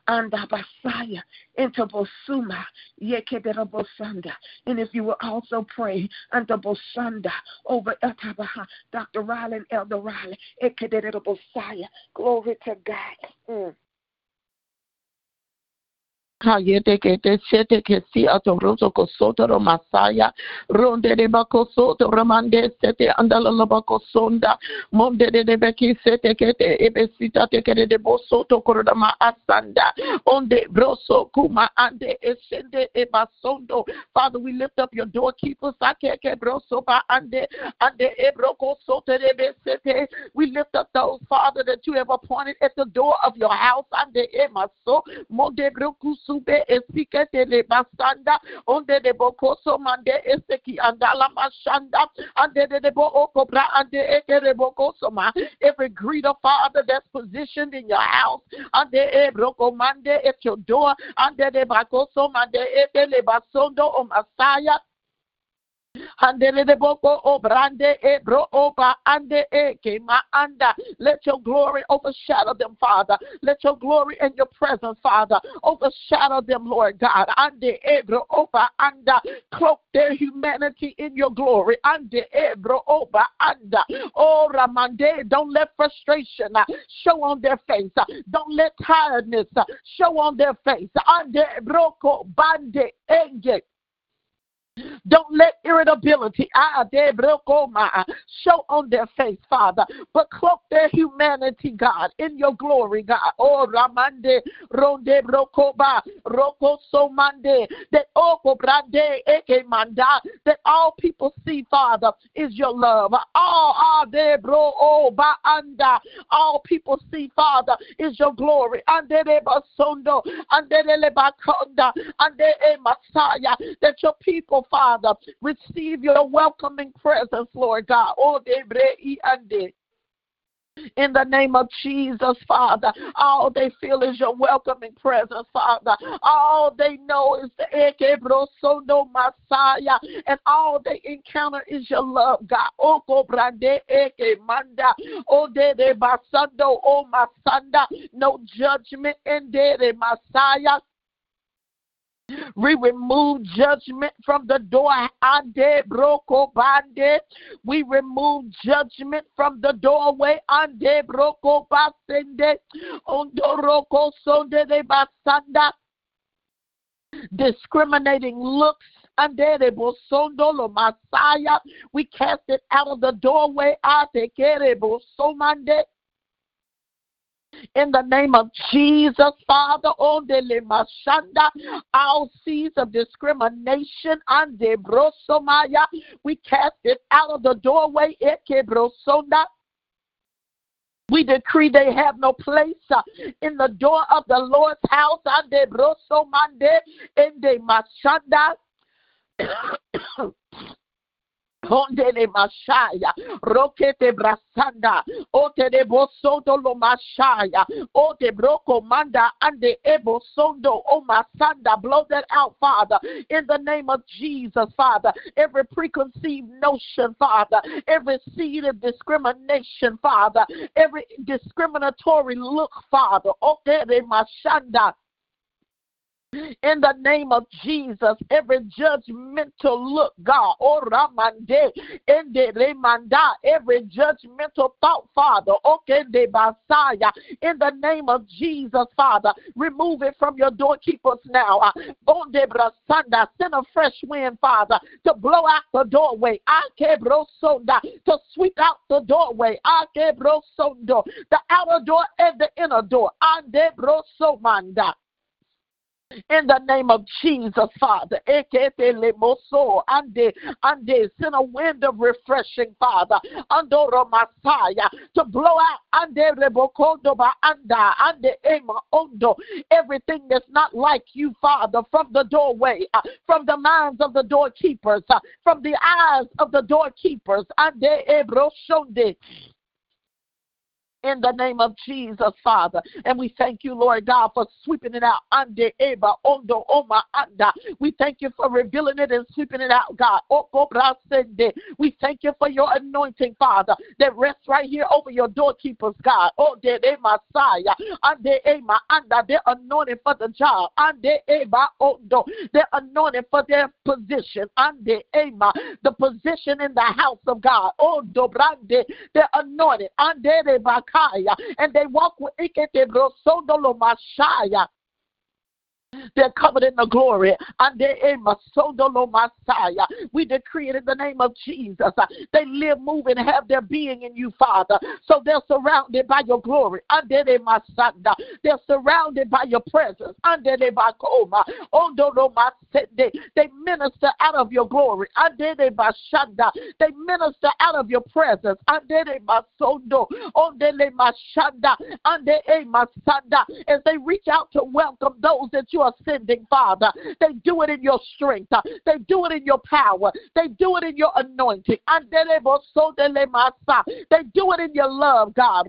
Anda basaya into bosuma yekedera bosanda. And if you will also pray under bosanda over etabaha, Dr. Riley Elder Riley, ekedera bosaya. Glory to God. Mm. Sete que atoroso masaya ronde de ramande sete monde de sete que te ebesita de bosoto asanda onde broso kuma ande esende e basondo Father we lift up your doorkeepers. Ake ke broso ba ande ande e broko soto de besete we lift up those Father that you have appointed at the door of your house. Ande e maso monde broku sube esikete le basanda onde de bokoso mande eseki andala mashanda ande de bo okobra ande ekere bokoso ma. Every greeter father that's positioned in your house ande e broko mande at your door ande de bakoso mande ekele basondo o masaya Handele de boko obrande e bro oba ande e kema anda. Let your glory overshadow them, Father. Let your glory and your presence, Father, overshadow them, Lord God. Ande e bro oba anda. Cloak their humanity in your glory. Ande e bro oba anda. Oh Ramande, don't let frustration uh, show on their face. Uh, don't let tiredness uh, show on their face. Ande broko bande enge. Don't let irritability ah, show on their face, Father, but cloak their humanity, God, in your glory, God. Oh, Ramande, Ronde, Rokoba, Roko Somande, that Oko Brande, Eke Manda, that all people see, Father, is your love. All ah, de bro, oh, ba anda, all people see, Father, is your glory. Ande de basondo, ande de le bakonda, ande e Messiah, that your people, Father. Receive your welcoming presence, Lord God. Oh, in the name of Jesus, Father. All they feel is your welcoming presence, Father. All they know is the eh, Ekebrosono Messiah, and all they encounter is your love, God. Oh, Oko brande eh, eke manda, o de de basando, o masanda, no judgment in de Messiah. We remove judgment from the door. Ande broko bande. We remove judgment from the doorway. Ande broko basende. Ondoroko sonde de basanda. Discriminating looks. We cast it out of the doorway. In the name of Jesus, Father, on the mashanda, all seeds of discrimination, and the brosomaya, we cast it out of the doorway, eke brosonda. We decree they have no place uh, in the door of the Lord's house. Ande brosomande, in the mashanda. Ondele Mashaya, Rokete Brasanda, Ote de Bosondo Lo Mashaya, Ote Broko Manda, and Ebo Sondo, O Masanda, blow that out, Father, in the name of Jesus, Father. Every preconceived notion, Father, every seed of discrimination, Father, every discriminatory look, Father, Ote de Mashanda, in the name of Jesus. Every judgmental look, God, oh Ramande, ende remanda, every judgmental thought, Father, okay, de basaya, in the name of Jesus, Father, remove it from your doorkeepers now. Ah, Onde brasanda, send a fresh wind, Father, to blow out the doorway. Ah, Ake brosonda, to sweep out the doorway. Ah, Ake brosondo, the outer door and the inner door. Ande brosomanda in the name of Jesus, Father. Ande, ande, send a wind of refreshing, Father, Andoro Messiah, to blow out ande rebokondo ba anda, ande ema ondo, everything that's not like you, Father, from the doorway, uh, from the minds of the doorkeepers, uh, from the eyes of the doorkeepers, ande ebro shonde in the name of Jesus, Father. And we thank you, Lord God, for sweeping it out. Ande eba ondo oma anda. We thank you for revealing it and sweeping it out, God. We thank you for your anointing, Father, that rests right here over your doorkeepers, God. Oh, de Messiah. Ande ema anda. They're anointed for the job. Ande eba ondo. They're anointed for their position. Ande ema. The position in the house of God. Oh, dobrande. They're anointed. Ande eba and they walk with they're covered in the glory. And they Messiah. We decree it in the name of Jesus. They live, move, and have their being in you, Father. So they're surrounded by your glory. They're surrounded by your presence. Oh, they minister out of your glory. They minister out of your presence. Oh, As they reach out to welcome those that you ascending, Father. They do it in your strength. They do it in your power. They do it in your anointing. And they do it in your love, God.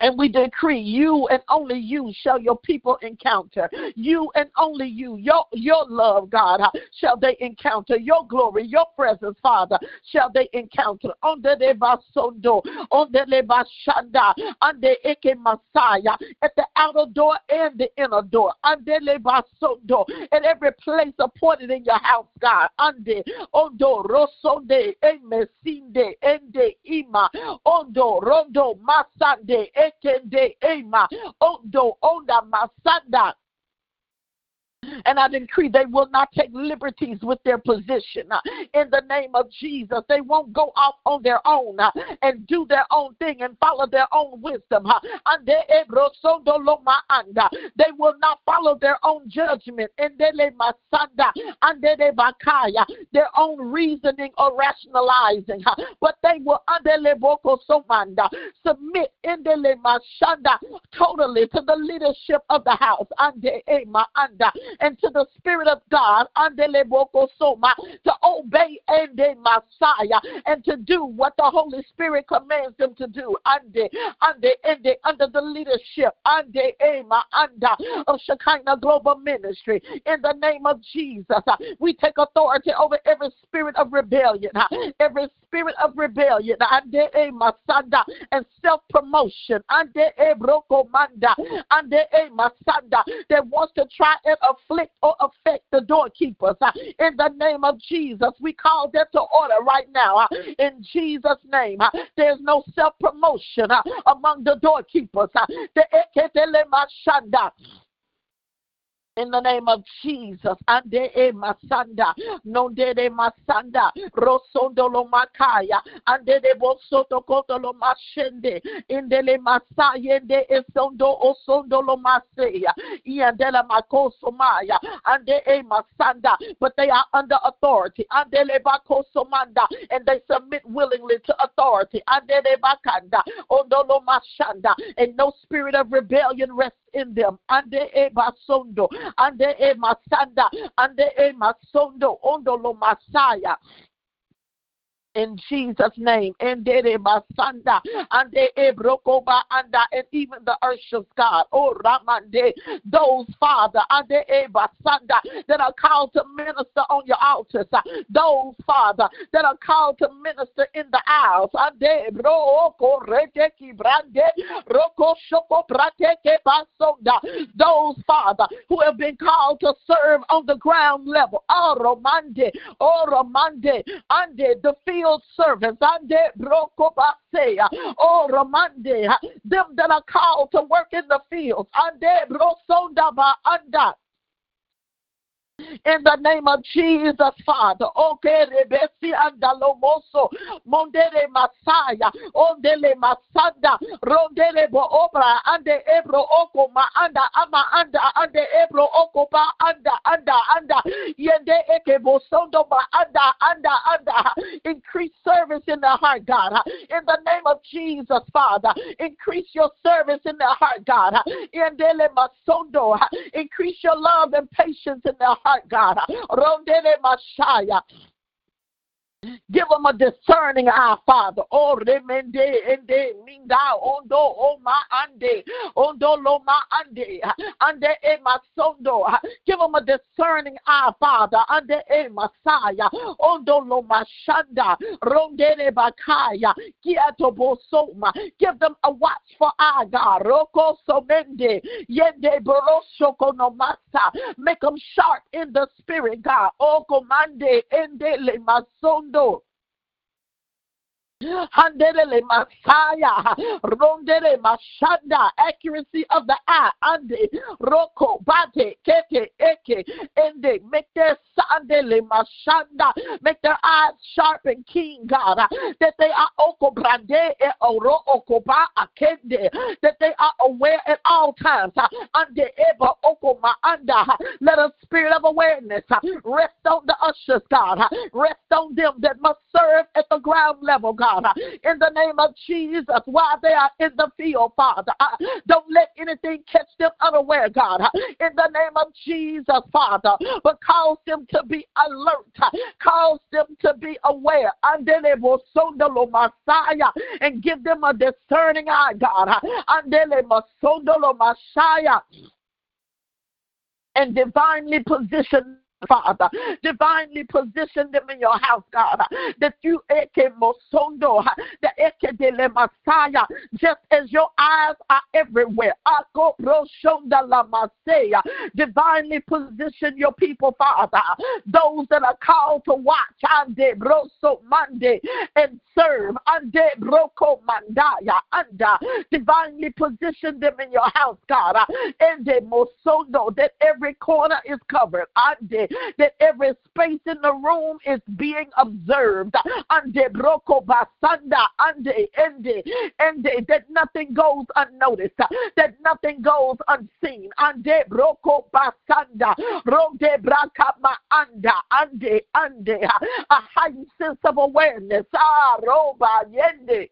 And we decree you and only you shall your people encounter. You and only you, your, your love, God, uh, shall they encounter. Your glory, your presence, Father, shall they encounter. Under the basondo, under the bashanda, under eke Messiah, at the outer door and the inner door, under the basondo, at every place appointed in your house, God, ande, ondo, rosonde, emesinde, ende, ima, ondo, rondo, masande, ekende ema. Ondo onda masanda and I decree they will not take liberties with their position. In the name of Jesus, they won't go off on their own and do their own thing and follow their own wisdom. They will not follow their own judgment. and Their own reasoning or rationalizing. But they will submit totally to the leadership of the house and to the Spirit of God to obey and Messiah and to do what the Holy Spirit commands them to do under, under, under, under the leadership under under of Shekinah Global Ministry. In the name of Jesus, uh, we take authority over every spirit of rebellion, uh, every spirit of rebellion under and self promotion under that wants to try and afflict or affect the doorkeepers. Uh, in the name of Jesus, we call that to order right now. Uh, in Jesus' name, uh, there's no self promotion among the doorkeepers. In the name of Jesus. Ande e masanda, nonde de masanda, rosondo lo makaya, ande de bosoto koto lo mashende, indele masayende esondo osondo lo maseya, iandela makoso maya, ande e masanda, but they are under authority, ande le bakoso manda, and they submit willingly to authority, ande de bakanda, ondo lo mashanda, and no spirit of rebellion rests in them, ande e basondo, ande e masanda, ande e masondo, ondo lo masaya in Jesus' name. And Basanda, and Ebrokoba, and even the earth ushers, God. Oh, Ramande, those, Father, and Basanda, that are called to minister on your altars. Those, Father, that are called to minister in the aisles. And Broko Reteki Brande, Roko Shoko Prateke Basonda. Those, Father, who have been called to serve on the ground level. Oh, Romande, oh, Romande, and the field field brokobasea, oh romande, them that are called to work in the fields, in the name of Jesus, Father. Okay, Rebesi andalomoso, mondele Masaya, ondele Masanda, rondele bo obra, ande ebro oko ma anda ama anda ande ebro oko ba anda anda yende eke bosondo ba anda anda. Increase service in the heart, God. In the name of Jesus, Father, increase your service in the heart, God. Indele masondo, increase your love and patience in the heart, God. Rondele Messiah. Give them a discerning eye, Father. Oh, remende ende minda ondo o ma ande ondo lo ma ande ande e masondo. Give them a discerning eye, Father. Ande e Messiah ondo lo mashanda rondere bakaya kiato bosoma. Give them a watchful eye, God. Roko somende yende borosho no masa. Make them sharp in the spirit, God. Oh, o comande ende le masondo mundo Handele Messiah, Rondele Mashanda, accuracy of the eye, Ande, Roko, Bate, Kete, Eke, Ende, make their Sandele Mashanda, make their eyes sharp and keen, God, that they are Oko Brande, Oro Okoba, Akende, that they are aware at all times, Ande Eba Oko Maanda, let a spirit of awareness rest on the ushers, God, rest on them that must serve at the ground level, God. God. In the name of Jesus, while they are in the field, Father, don't let anything catch them unaware, God. In the name of Jesus, Father, but cause them to be alert, cause them to be aware. and then they will send the Messiah, and give them a discerning eye, God. And divinely position Father. Divinely position them in your house, God. That you, Eke Mosondo, the Eke de le Messiah, just as your eyes are everywhere. Ako Proshonda la Masaya. Divinely position your people, Father. Those that are called to watch, Ande Broso Mande, and serve, Ande Broko Mandaya, Anda. Divinely position them in your house, God. Ende Mosondo, that every corner is covered. Ande that every space in the room is being observed. Ande broko basanda, ande ende ende that nothing goes unnoticed, that nothing goes unseen. Ande broko basanda, rode brakama anda, ande ande a heightened sense of awareness. Ah, roba yende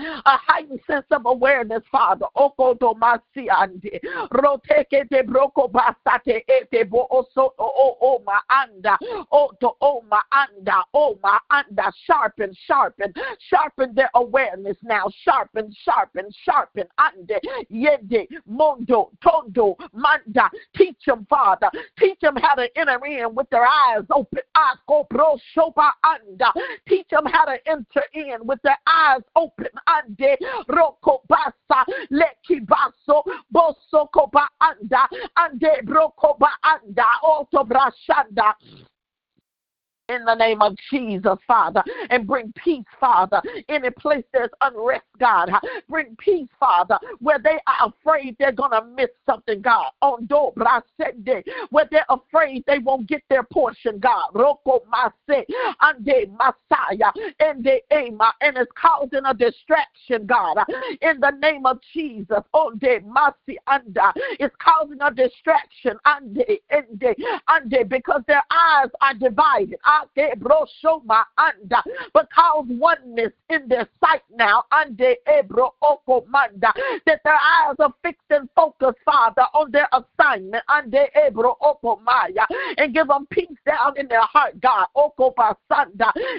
a heightened sense of awareness, Father. Oko domasi ande. Roteke de broko basate ete bo oso o o ma anda. O to o ma anda. O ma anda. Sharpen, sharpen, sharpen their awareness now. Sharpen, sharpen, sharpen. Ande. Yende. Mondo. Tondo. Manda. Teach them, Father. Teach them how to enter in with their eyes open. Ako bro shoba anda. Teach them how to enter in with their eyes open ande roko basa leki baso boso koba anda ande broko ba anda oto brashanda in the name of Jesus, Father, and bring peace, Father. Any place there's unrest, God, bring peace, Father, where they are afraid they're going to miss something, God. On do brasende, where they're afraid they won't get their portion, God. Roko mase, ande masaya, ende ema, and it's causing a distraction, God. In the name of Jesus, onde masi anda, it's causing a distraction, ande ende ande, because their eyes are divided but cause oneness in their sight now. That their eyes are fixed and focused, Father, on their assignment. And give them peace down in their heart, God.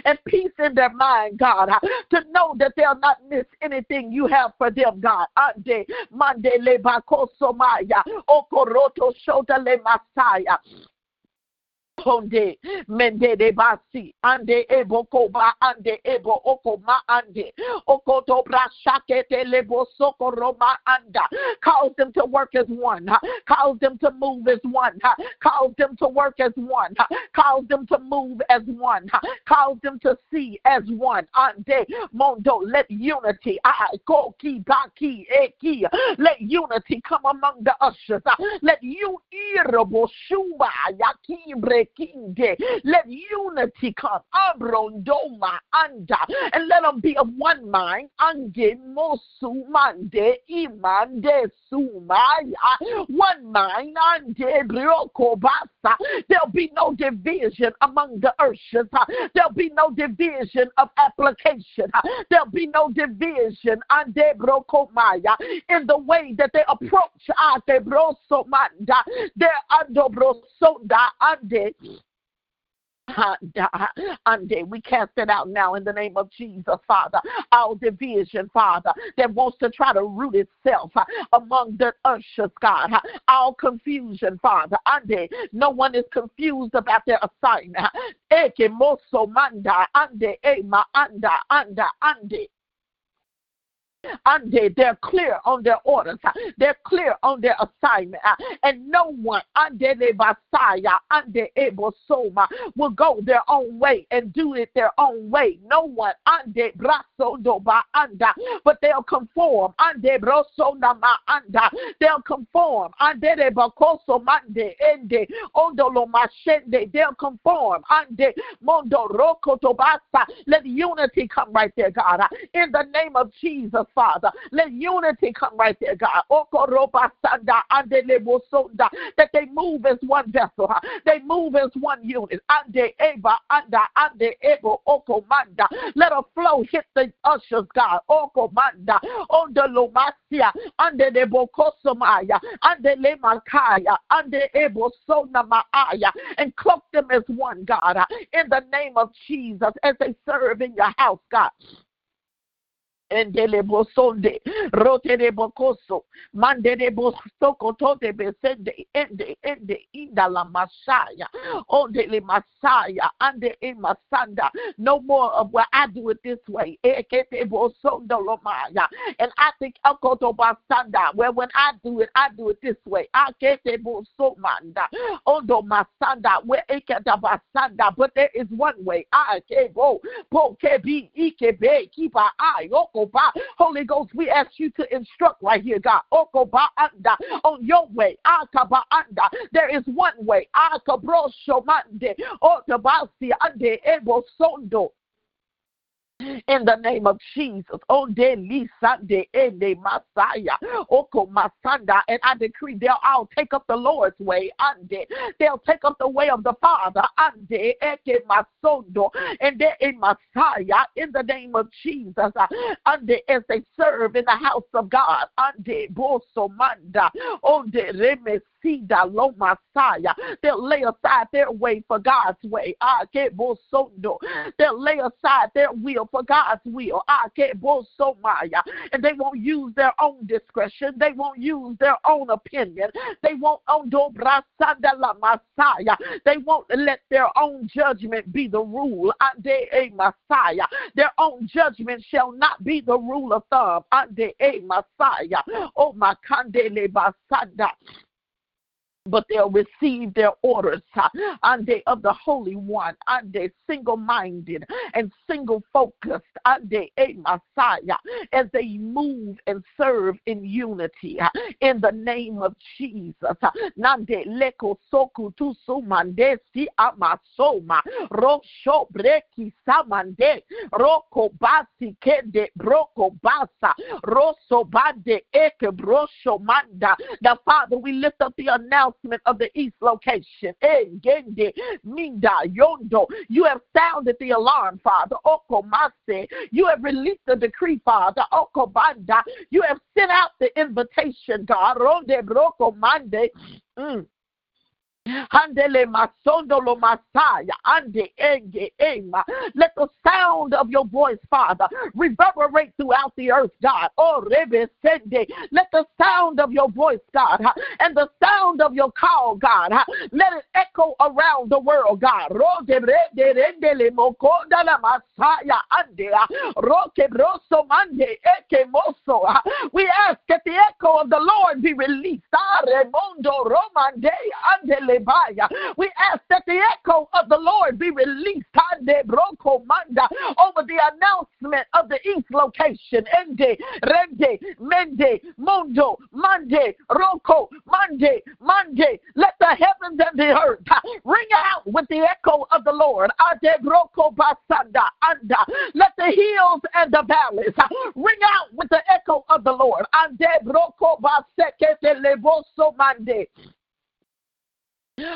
And peace in their mind, God. To know that they'll not miss anything you have for them, God. Ande mande le bakosomaya. Okoroto shota le masaya. Konde mende de basi ande ebo koba ande ebo okoma ande. Okoto brashake te lebo sokoroma anda. Cause them to work as one. Cause them to move as one. Cause them to work as one. Cause them to move as one. Cause them to see as one. Ande mondo let unity. I go ki baki eki let unity come among the ushers. Let you irabo shuba yakibre let unity come. Abrondoma anda. And let them be of one mind. Ange mosumande imande sumaya. One mind. Ande brioko basa. There'll be no division among the ushers. There'll be no division of application. There'll be no division ande broko maya in the way that they approach ate broso manda. They're ando brosonda ande we cast it out now in the name of Jesus, Father. Our division, Father, that wants to try to root itself uh, among the ushers, God. Our confusion, Father. No one is confused about their assignment. Eke moso manda, ande, ema, anda, anda, ande. Ande, they're clear on their orders. Uh, they're clear on their assignment. Uh, and no one, ande de basaya, ande ebo soma, uh, will go their own way and do it their own way. No one, ande braso do ba anda, but they'll conform. Ande broso na ma anda, they'll conform. Ande de bakoso mande ende ondolo mashende, they'll conform. Ande mondo roko tobasa. Let unity come right there, God. In the name of Jesus, Father. Let unity come right there, God. That they move as one vessel. They move as one unit. Let a flow hit the ushers, God. Onda lomasia. Ande de bokosomaya. Ande le makaya. Ande ebo sona maaya. And cloak them as one, God. In the name of Jesus as they serve in your house, God endele bosonde rote de bocoso mande de bosoko tote besende ende ende inda la masaya onde le masaya ande e masanda. No more of what I do it this way. Ekete bosondo lomaya and I think akoto basanda where when I do it I do it this way. Akete bosomanda ondo masanda where eketa basanda. But there is one way. I kebo po kebi ikebe kipa I Oh, oko Holy Ghost, we ask you to instruct right here, God. Oh, On your way. Ah, there is one way. Ah, Akabrosho oh, ande ebo eh, sondo in the name of Jesus. Oh, Lisa de Ende Messiah. Oko Masanda. And I decree they'll all take up the Lord's way. Ande. They'll take up the way of the Father. Ande Eke Masondo. And they in Messiah in the name of Jesus. Ande as they serve in the house of God. Ande Boso Manda. Onde Remes Lo Messiah. They'll lay aside their way for God's way. They'll lay aside their will for God's will. And they won't use their own discretion. They won't use their own opinion. They won't. They won't let their own judgment be the rule. Messiah. Their own judgment shall not be the rule of thumb. Messiah. Oh my but they'll receive their orders and they of the Holy One and they single minded and single focused and they a Messiah as they move and serve in unity in the name of Jesus. Nande leko soku tu sumande si amasoma rosho breki samande roko basi kende broko basa. Roso bande eke brosho manda. The Father, we lift up the announcement announcement of the East location. You have sounded the alarm, Father. Okomase. You have released the decree, Father. Okobanda. You have sent out the invitation, God. Mm. Handele masondolo masaya ande enge ema. Let the sound of your voice, Father, reverberate throughout the earth, God. Oh, rebe sende. Let the sound of your voice, God, and the sound of your call, God, let it echo around the world, God. Rendele mokonda la masaya ande. Roke broso mande eke moso. We ask that the echo of the Lord be released. Ah, remondo romande andele we ask that the echo of the Lord be released over the announcement of the East location. Ende, Rende, Mende, Mundo, Mande, Roko, Mande, Mande. Let the heavens and the earth ring out with the echo of the Lord. Ade Basanda, Anda. Let the hills and the valleys ring out with the echo of the Lord. Ande Roko Basekete Levoso Mande.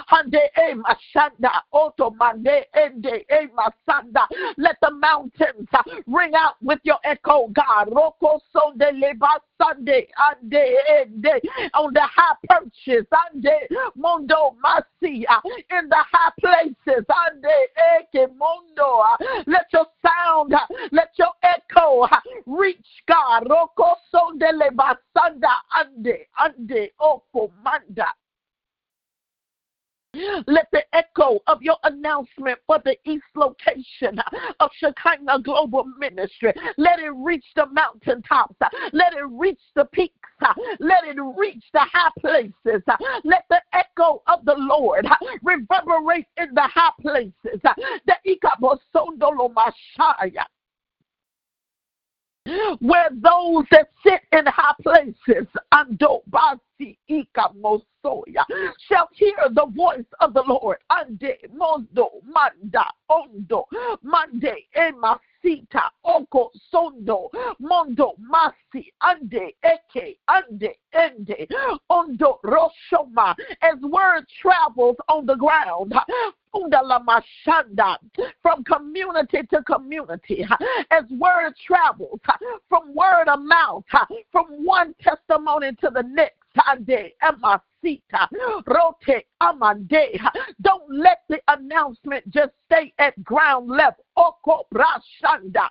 Hande e masanda, oto mande ende e masanda. Let the mountains uh, ring out with your echo, God. Roko sonde leba Sunday, ande on the high perches, ande mondo masia uh, in the high places, ande eke mondo. Uh. Let your sound, uh, let your echo reach God. Roko sonde leba sanda, ande ande oko manda. Let the echo of your announcement for the east location of Shekinah Global Ministry, let it reach the mountaintops. Let it reach the peaks. Let it reach the high places. Let the echo of the Lord reverberate in the high places. The where those that sit in high places Ando Basi Ika Mosoya, shall hear the voice of the Lord. Ande mondo manda ondo mande emasi sita oko sondo mondo masi ande eke ande ende ondo roshoma as word travels on the ground from community to community as word travels from word of mouth from one testimony to the next Rote Amande. Don't let the announcement just stay at ground level. Oko Brashanda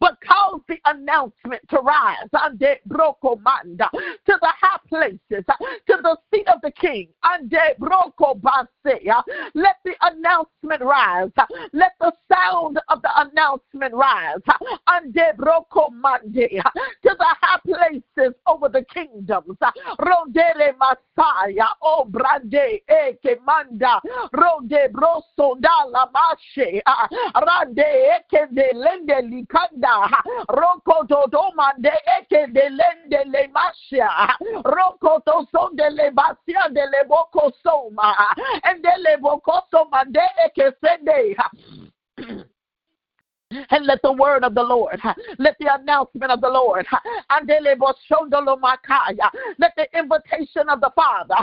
but cause the announcement to rise ande brocomanda to the high places, to the seat of the king. Ande brocobasea. Let the announcement rise. Let the sound of the announcement rise. Ande brocomande to the high places over the kingdoms. Rondele masaya O brande eke manda, ronde broso dala mashe, rande eke de lende lika kanda roko to do eke de lende le roko to de le de le soma. And de le boko soma de eke sende. And let the word of the Lord, let the announcement of the Lord, let the invitation of the Father,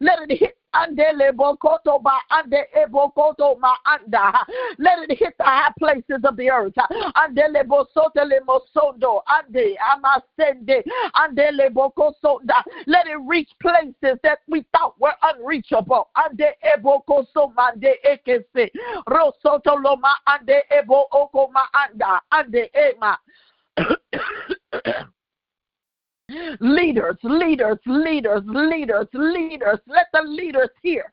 let it hit Andele bokoto ba ande ebokoto ma anda. Let it hit the high places of the earth. Andele bosotele mosondo ande amasende andele bokosonda. Let it reach places that we thought were unreachable. Ande ebokoso mande ekese. Rosoto loma ande ebo oko ma anda ande ema. Leaders, leaders, leaders, leaders, leaders. Let the leaders hear.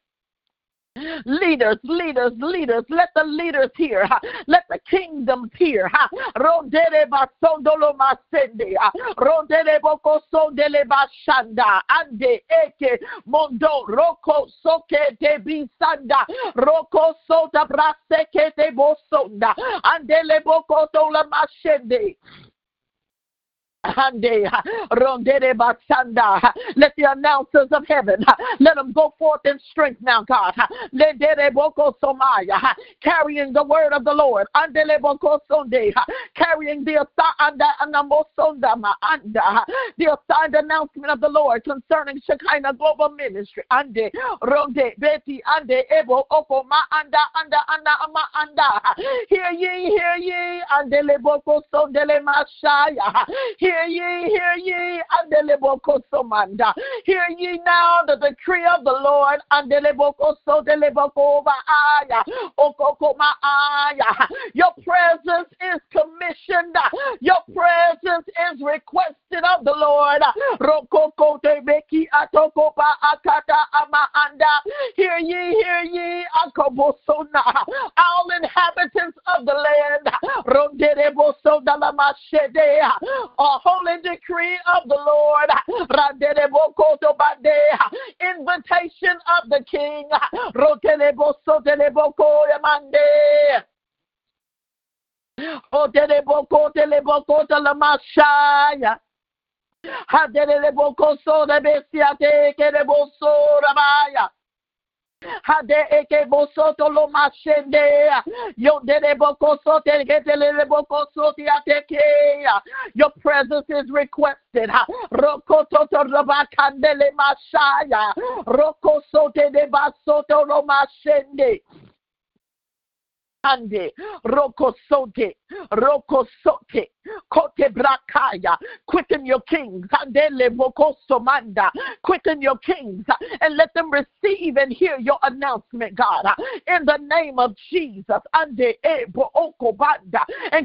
Leaders, leaders, leaders, let the leaders hear. Let the kingdoms hear. Rondere basondolo masende. Rondere boko sondele bashanda. Ande eke mondo roko soke te bisanda. Roko sota braseke te bosonda. Andele boko tola mashende. Let the announcers of heaven let them go forth in strength now, God. Carrying the word of the Lord. Carrying the the assigned announcement of the Lord concerning Shekinah Global Ministry. Ande Ronde Betty Ande Ebo Oko Ma Anda Anda Anda Ama Anda. Hear ye, hear ye, Ande Leboko Sondele Mashaya. Hear ye, hear ye, Andelebokosomanda. Hear ye now the decree of the Lord. Andelebokosodelebokovaaya. Okokomaaya. Your presence is commissioned. Your presence is requested of the Lord. Rokokotebeki atokopa akata amaanda. Hear ye, hear ye, Akobosona. All inhabitants of the land. Ronderebosodalamashe. All holy decree of the Lord. Invitation of the King. So de bestiate kereboso rabaya. Hade eke bosoto lo. Yo sote getele. Your presence is requested. Roko mashaya. Roko sote de basoto lo mashende. Ande, Rokosote, Rokosote, Kote Brakaya, quicken your kings, quicken your kings, uh, and let them receive and hear your announcement, God, uh, in the name of Jesus, and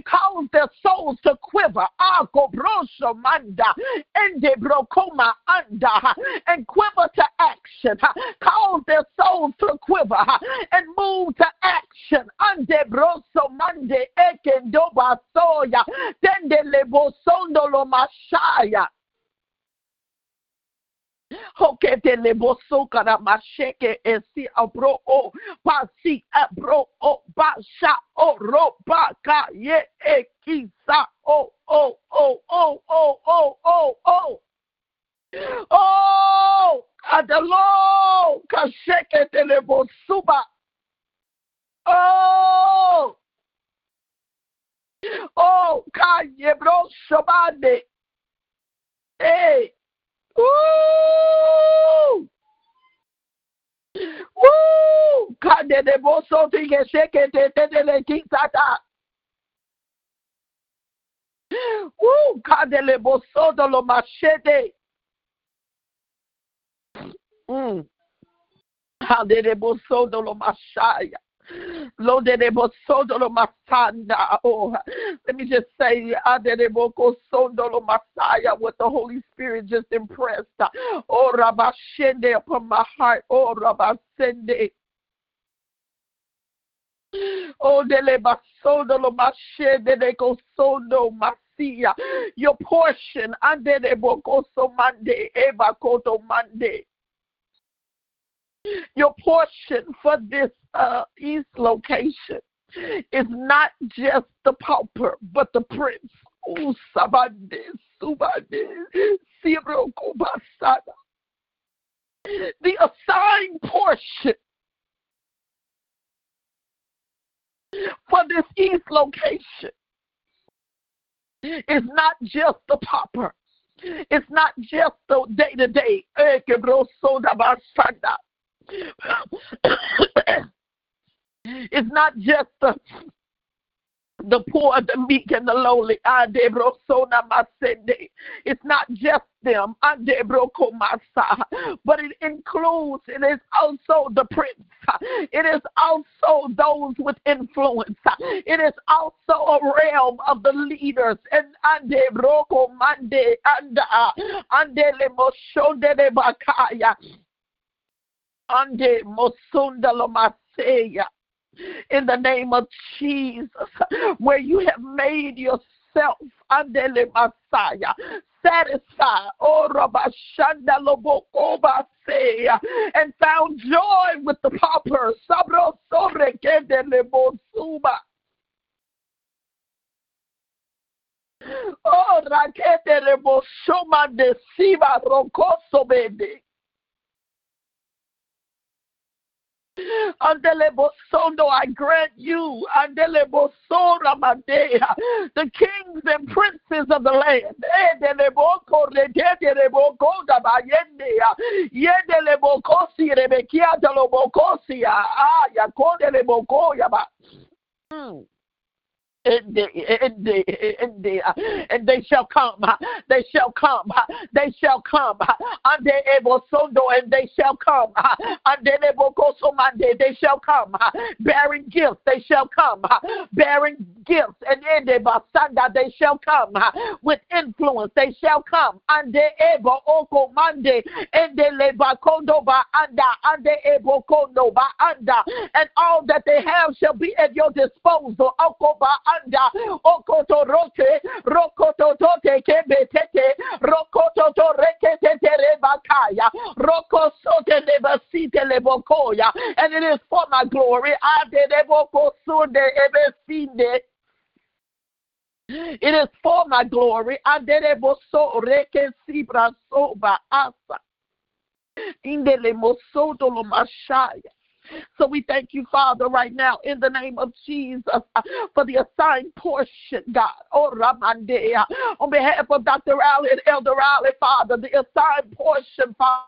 cause their souls to quiver, Anda, uh, and quiver to action, cause their souls to quiver and move to action, Shendele bosondolo mashaya. Hokete le bosoka na masheke esi abro o pasi abro o basha o roba ka ye boso do lo machete. Mm. Kande de do lo mashaya. Oh, let me just say, what the Holy Spirit just impressed. Oh, Rabashende upon my heart. Oh, Rabashende. Oh, dele basodo lo mashende de gosodo Your portion, ande de bokoso mande, eba koto mande. Your portion for this uh, east location is not just the pauper, but the prince. Oh, sabande, subande, Siro Kubasada. The assigned portion for this east location is not just the pauper. It's not just the day to day it's not just the the poor, the meek, and the lowly. It's not just them, but it includes, it is also the prince. It is also those with influence. It is also a realm of the leaders. And ande mosunda lo in the name of Jesus, where you have made yourself andele Messiah. Satisfied oh and found joy with the pauper. Sabro sobre Oh, rakete rebo shoma de siba rokoso bede. Andelebosondo, I grant you, Andelebosora Madea, the kings and princes of the land. Edeleboko regedelebokoda bayendea, Yedelemokosi rebekia delobokosia, ah, yakodelebokoya ba. And they, shall come, they shall come, they shall come, and they able sondo, and they shall come, and they able mande, they shall come, bearing gifts, they shall come, bearing gifts, and the basanda, they shall come. With influence, they shall come, and they able oko mande, and they leba kondo ba anda, and they able kondo ba anda, and all that they have shall be at your disposal, oko ba anda okoto rote rokoto tote kebetete rokoto to rekete rebakaya roko sote lebasite lebokoya and it is for my glory ade leboko sunde ebesinde it is for my glory. Adereboso reke sibra soba asa. Indele moso dolo mashaya. So we thank you, Father, right now in the name of Jesus uh, for the assigned portion, God. Oh, Ramandea. On behalf of Dr. Rowley and Elder Rowley, Father, the assigned portion, Father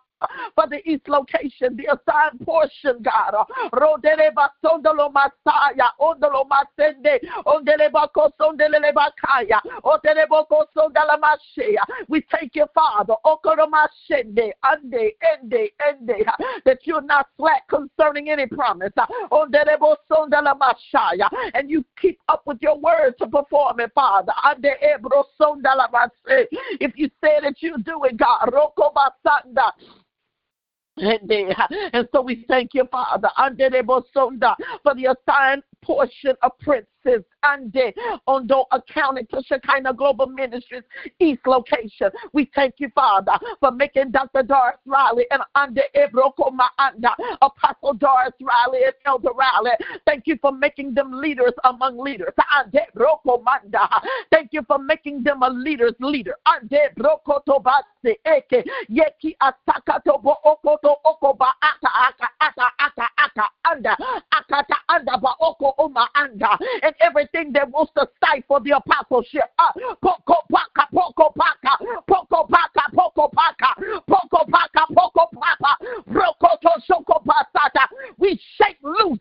for the east location, the assigned portion, God. Rodeleba sondolo masaya, ondolo masende, ondeleba kosondeleba bakaya, otelebo kosondala mashea. We thank you, Father, okoro mashende, ande, ende, ende, that you're not slack concerning any promise. Ondelebo sondala mashaya, and you keep up with your word to perform it, Father. Ande ebro sondala If you say that you do it, God, roko basanda. And so we thank you, Father, for the assigned portion of princes and Ondo accounting to Shekinah Global Ministries East location. We thank you, Father, for making Dr. Doris Riley and under Ebroko Maanda, Apostle Doris Riley and Elder Riley. Thank you for making them leaders among leaders. Ande Broko Manda. Thank you for making them a leader's leader. Ande Broko Tobase Eke Yeki Asaka Tobo Okoto Okoba Aka Aka Aka Aka Aka Anda Akata Anda Ba Oko Anda. and everything that wants to stifle the apostleship. Uh, poko paka, poko paka, poko paka, poko paka, poko paka, poko paka, prokoto shoko pasata. We shake loose,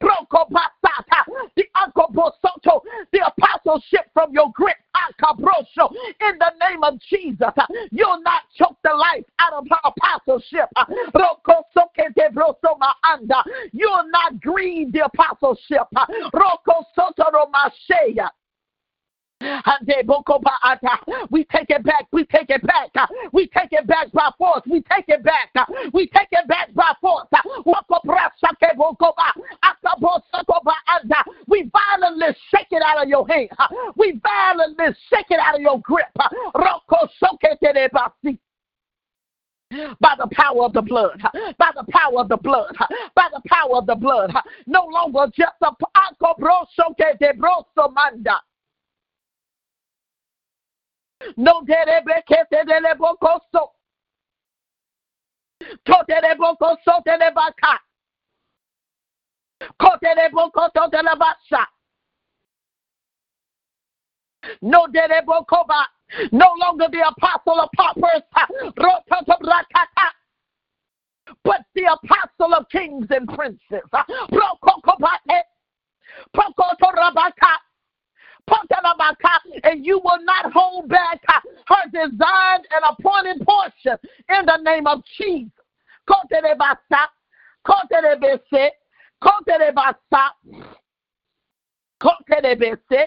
proko pasata, the uncle soto, the apostleship from your grip, in the name of Jesus. Uh, you'll not choke the life out of her apostleship. Uh, you'll not grieve the apostleship. Uh, we take it back. We take it back. We take it back by force. We take it back. We take it back by force. We violently shake it out of your hand. We violently shake it out of your grip by the power of the blood, by the power of the blood, by the power of the blood. No longer just a manda. No derebekete de lebokoso. Totelebokoso telebaka. Kotelebokoso telebasha. No derebokoba. No longer the apostle of paupers, but the apostle of kings and princes. And you will not hold back her designed and appointed portion in the name of Jesus. Koterebese, koterebasa, koterebese,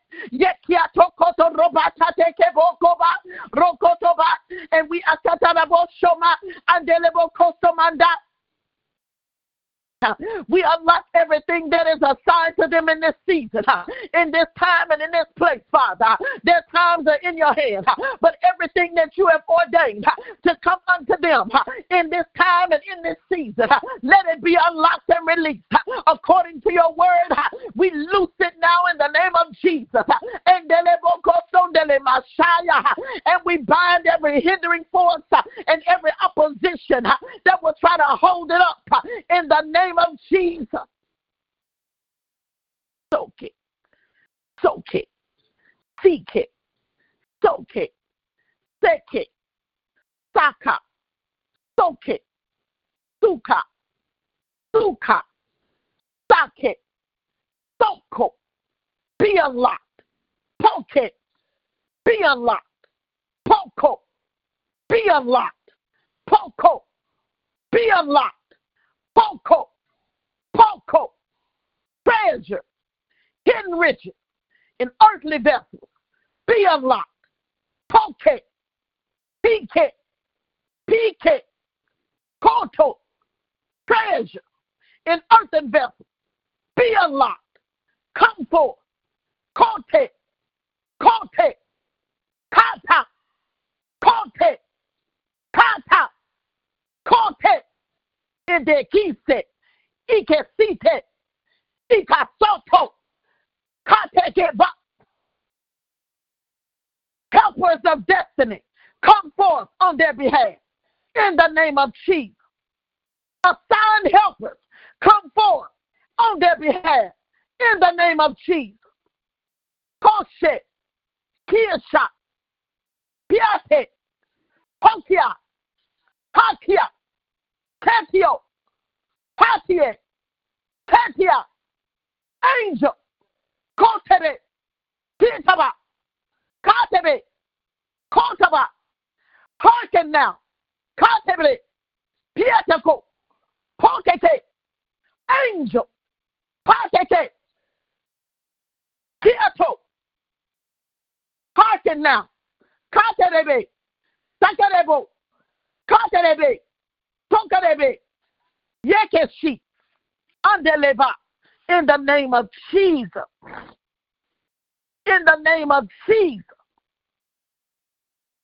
And we are satanaboshoma and we unlock everything that is assigned to them in this season, in this time and in this place, Father. Their times are in your hands, but everything that you have ordained to come unto them in this time and in this season, let it be unlocked and released according to your word. We loose it now in the name of Jesus. And we bind every hindering force and every opposition that will try to hold it up in the name name of Jesus. Soak it. Soak it. Seek it. Soak it. Seek it. Saka. Soak it. Suka. Suka. Sock it. Soko. Be unlocked. Poke it. Be unlocked. Poko. Be unlocked. Poko. Be unlocked. Poko. Poco, treasure, hidden riches in earthly vessels, be unlocked. Poke, PK, PK, Koto, treasure in earthen vessels, be unlocked. Come forth. Kote, Kote, Kata, Kote, Kata, Kote, in the key set ikesite, ikasoto, katekeba. Helpers of destiny, come forth on their behalf in the name of Jesus. Assigned helpers, come forth on their behalf in the name of Jesus. Koshe, Kiesha, Piate, Hokia, Hakia, Katio, Patie, Katia, Angel, Kotebe, Kitaba, Katebe, Kotaba, hearken now, Katebe, Pietako, Pokete, Angel, Pakete, Kieto, hearken now, Katerebe, Sakarebo, Katerebe, Tokarebe, Yekeshi, Andeleva, in the name of Jesus. In the name of Jesus.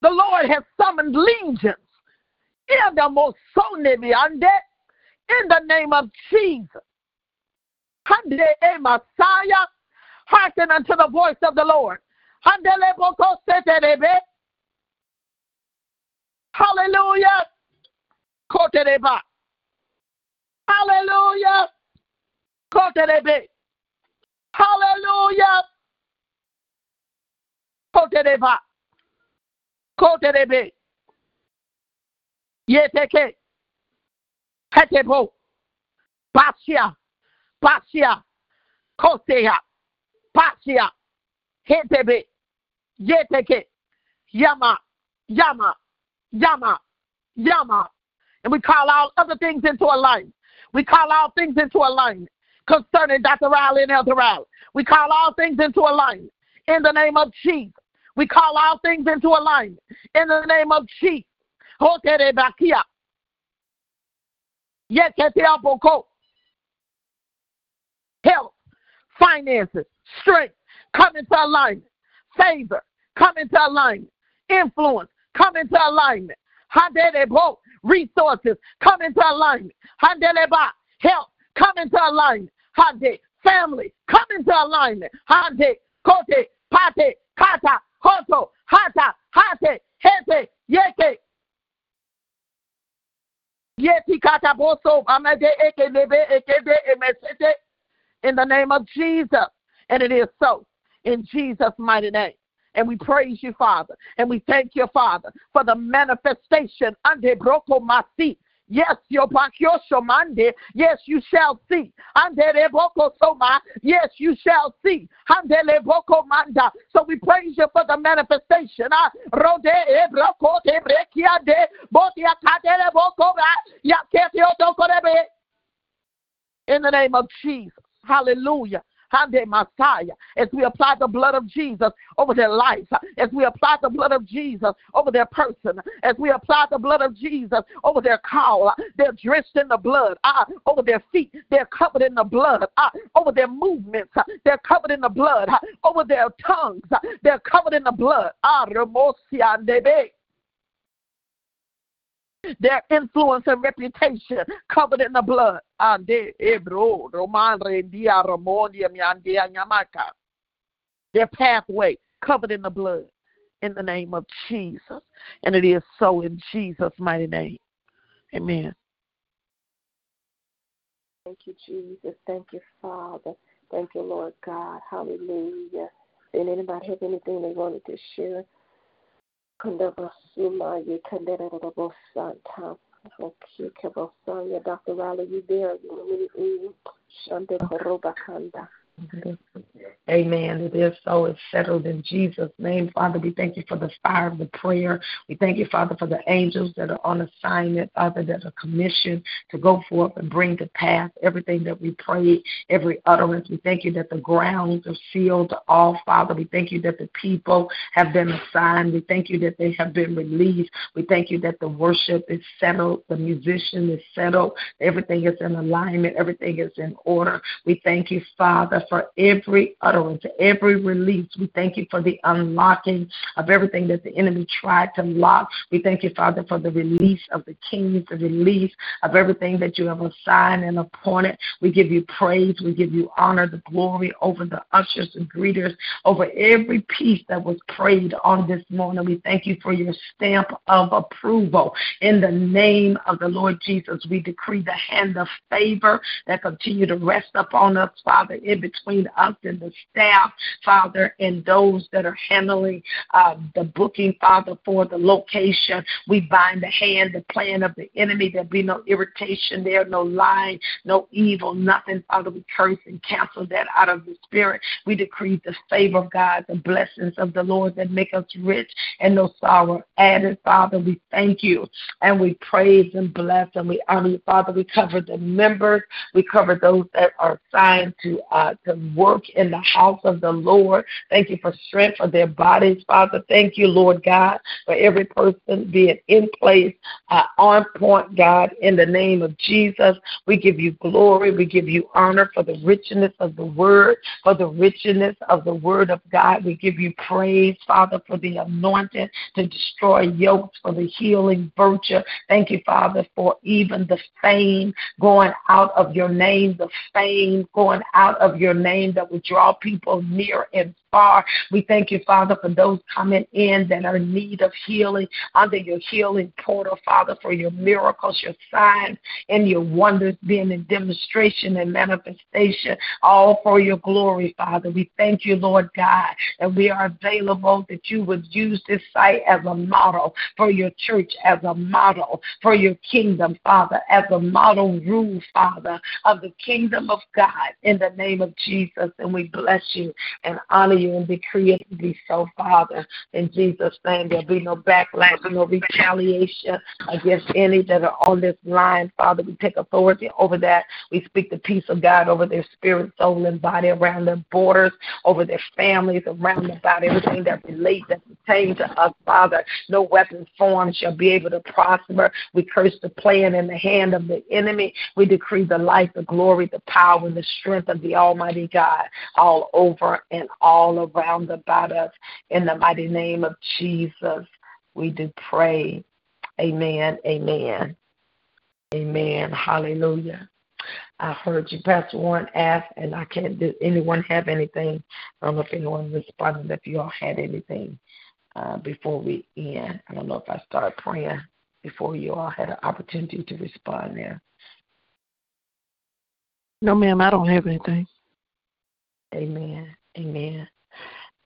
The Lord has summoned legions in the most in the name of Jesus. Messiah, hearken unto the voice of the Lord. Hallelujah. Hallelujah. Hallelujah. Kotereba. Koterebe. Yeteke. Hetebo. Basia. Basia. Kosea. Basia. Hetebe. Yeteke. Yama. Yama. Yama. Yama. And we call all other things into alignment. We call all things into alignment concerning Dr. Riley and Elder Riley. We call all things into alignment in the name of Jesus. We call all things into alignment in the name of Jesus. Health, finances, strength, come into alignment. Favor, come into alignment. Influence, come into alignment. Resources, come into alignment. Help come into alignment. Hande, family, come into alignment. Kote, Pate, Kata, Hoto, Hata, Hate, Hete, Yeke. Yeti Kata Boso, Amade, Eke, Nebe, Eke, De, Emesete. In the name of Jesus. And it is so. In Jesus' mighty name. And we praise you, Father. And we thank you, Father, for the manifestation. Ande broko masi Yes, mande. Yes, you shall see. Soma. Yes, you shall see. Manda. So we praise you for the manifestation. In the name of Jesus. Hallelujah. Messiah, as we apply the blood of Jesus over their life, as we apply the blood of Jesus over their person, as we apply the blood of Jesus over their call, they're drenched in the blood, ah, over their feet, they're covered in the blood, ah, over their movements, they're covered in the blood, over their tongues, they're covered in the blood. Ah, their influence and reputation covered in the blood. Their pathway covered in the blood in the name of Jesus. And it is so in Jesus' mighty name. Amen. Thank you, Jesus. Thank you, Father. Thank you, Lord God. Hallelujah. Did anybody have anything they wanted to share? Kandabasuma, you. Okay, Kabasaya, Dr. Riley, you there? You Shande Koroba Kanda. Amen. It is so. It's settled in Jesus' name. Father, we thank you for the fire of the prayer. We thank you, Father, for the angels that are on assignment, Father, that are commissioned to go forth and bring to pass everything that we pray, every utterance. We thank you that the grounds are sealed off, Father. We thank you that the people have been assigned. We thank you that they have been released. We thank you that the worship is settled, the musician is settled, everything is in alignment, everything is in order. We thank you, Father, for every utterance, every release. We thank you for the unlocking of everything that the enemy tried to lock. We thank you, Father, for the release of the kings, the release of everything that you have assigned and appointed. We give you praise. We give you honor, the glory over the ushers and greeters, over every piece that was prayed on this morning. We thank you for your stamp of approval. In the name of the Lord Jesus, we decree the hand of favor that continue to rest upon us, Father, in between us and the staff, Father, and those that are handling uh, the booking, Father, for the location. We bind the hand, the plan of the enemy. There be no irritation there, no lying, no evil, nothing, Father. We curse and cancel that out of the spirit. We decree the favor of God, the blessings of the Lord that make us rich and no sorrow added, Father. We thank you and we praise and bless and we honor you, Father. We cover the members. We cover those that are assigned to uh, to work in the house of the Lord. Thank you for strength for their bodies, Father. Thank you, Lord God, for every person being in place, uh, on point, God, in the name of Jesus. We give you glory. We give you honor for the richness of the word, for the richness of the word of God. We give you praise, Father, for the anointing to destroy yokes, for the healing virtue. Thank you, Father, for even the fame going out of your name, the fame going out of your name that would draw people near and far. We thank you, Father, for those coming in that are in need of healing under your healing portal, Father, for your miracles, your signs, and your wonders being in demonstration and manifestation, all for your glory, Father. We thank you, Lord God, that we are available, that you would use this site as a model for your church, as a model for your kingdom, Father, as a model rule, Father, of the kingdom of God in the name of Jesus. And we bless you and honor you and decree it to be so, Father. In Jesus' name, there'll be no backlash, no retaliation against any that are on this line, Father. We take authority over that. We speak the peace of God over their spirit, soul, and body, around their borders, over their families, around about everything that relates, that pertains to us, Father. No weapon formed shall be able to prosper. We curse the plan in the hand of the enemy. We decree the life, the glory, the power, and the strength of the Almighty God all over and all all around about us. In the mighty name of Jesus, we do pray. Amen. Amen. Amen. Hallelujah. I heard you, Pastor Warren, ask, and I can't. Did anyone have anything? I don't know if anyone responded. If you all had anything uh, before we end, I don't know if I started praying before you all had an opportunity to respond there. No, ma'am, I don't have anything. Amen. Amen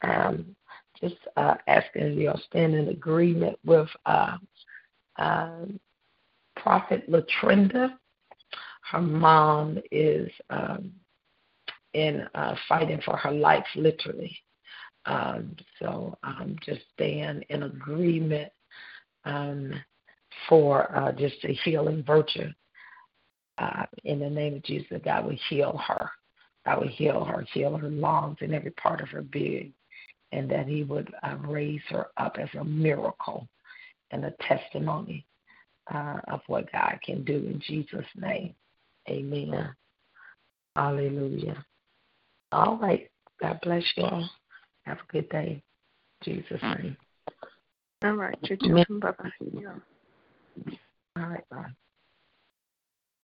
um, just uh, asking you to stand in agreement with uh, uh, Prophet Latrinda. Her mom is um, in uh, fighting for her life, literally. Um, so um, just stand in agreement um, for uh, just a healing virtue. Uh, in the name of Jesus, God will heal her. God will heal her, heal her lungs and every part of her being and that He would uh, raise her up as a miracle and a testimony uh, of what God can do in Jesus' name. Amen. Hallelujah. All right. God bless you all. Have a good day. Jesus' name. All right. You too. Bye bye. All right. Bye.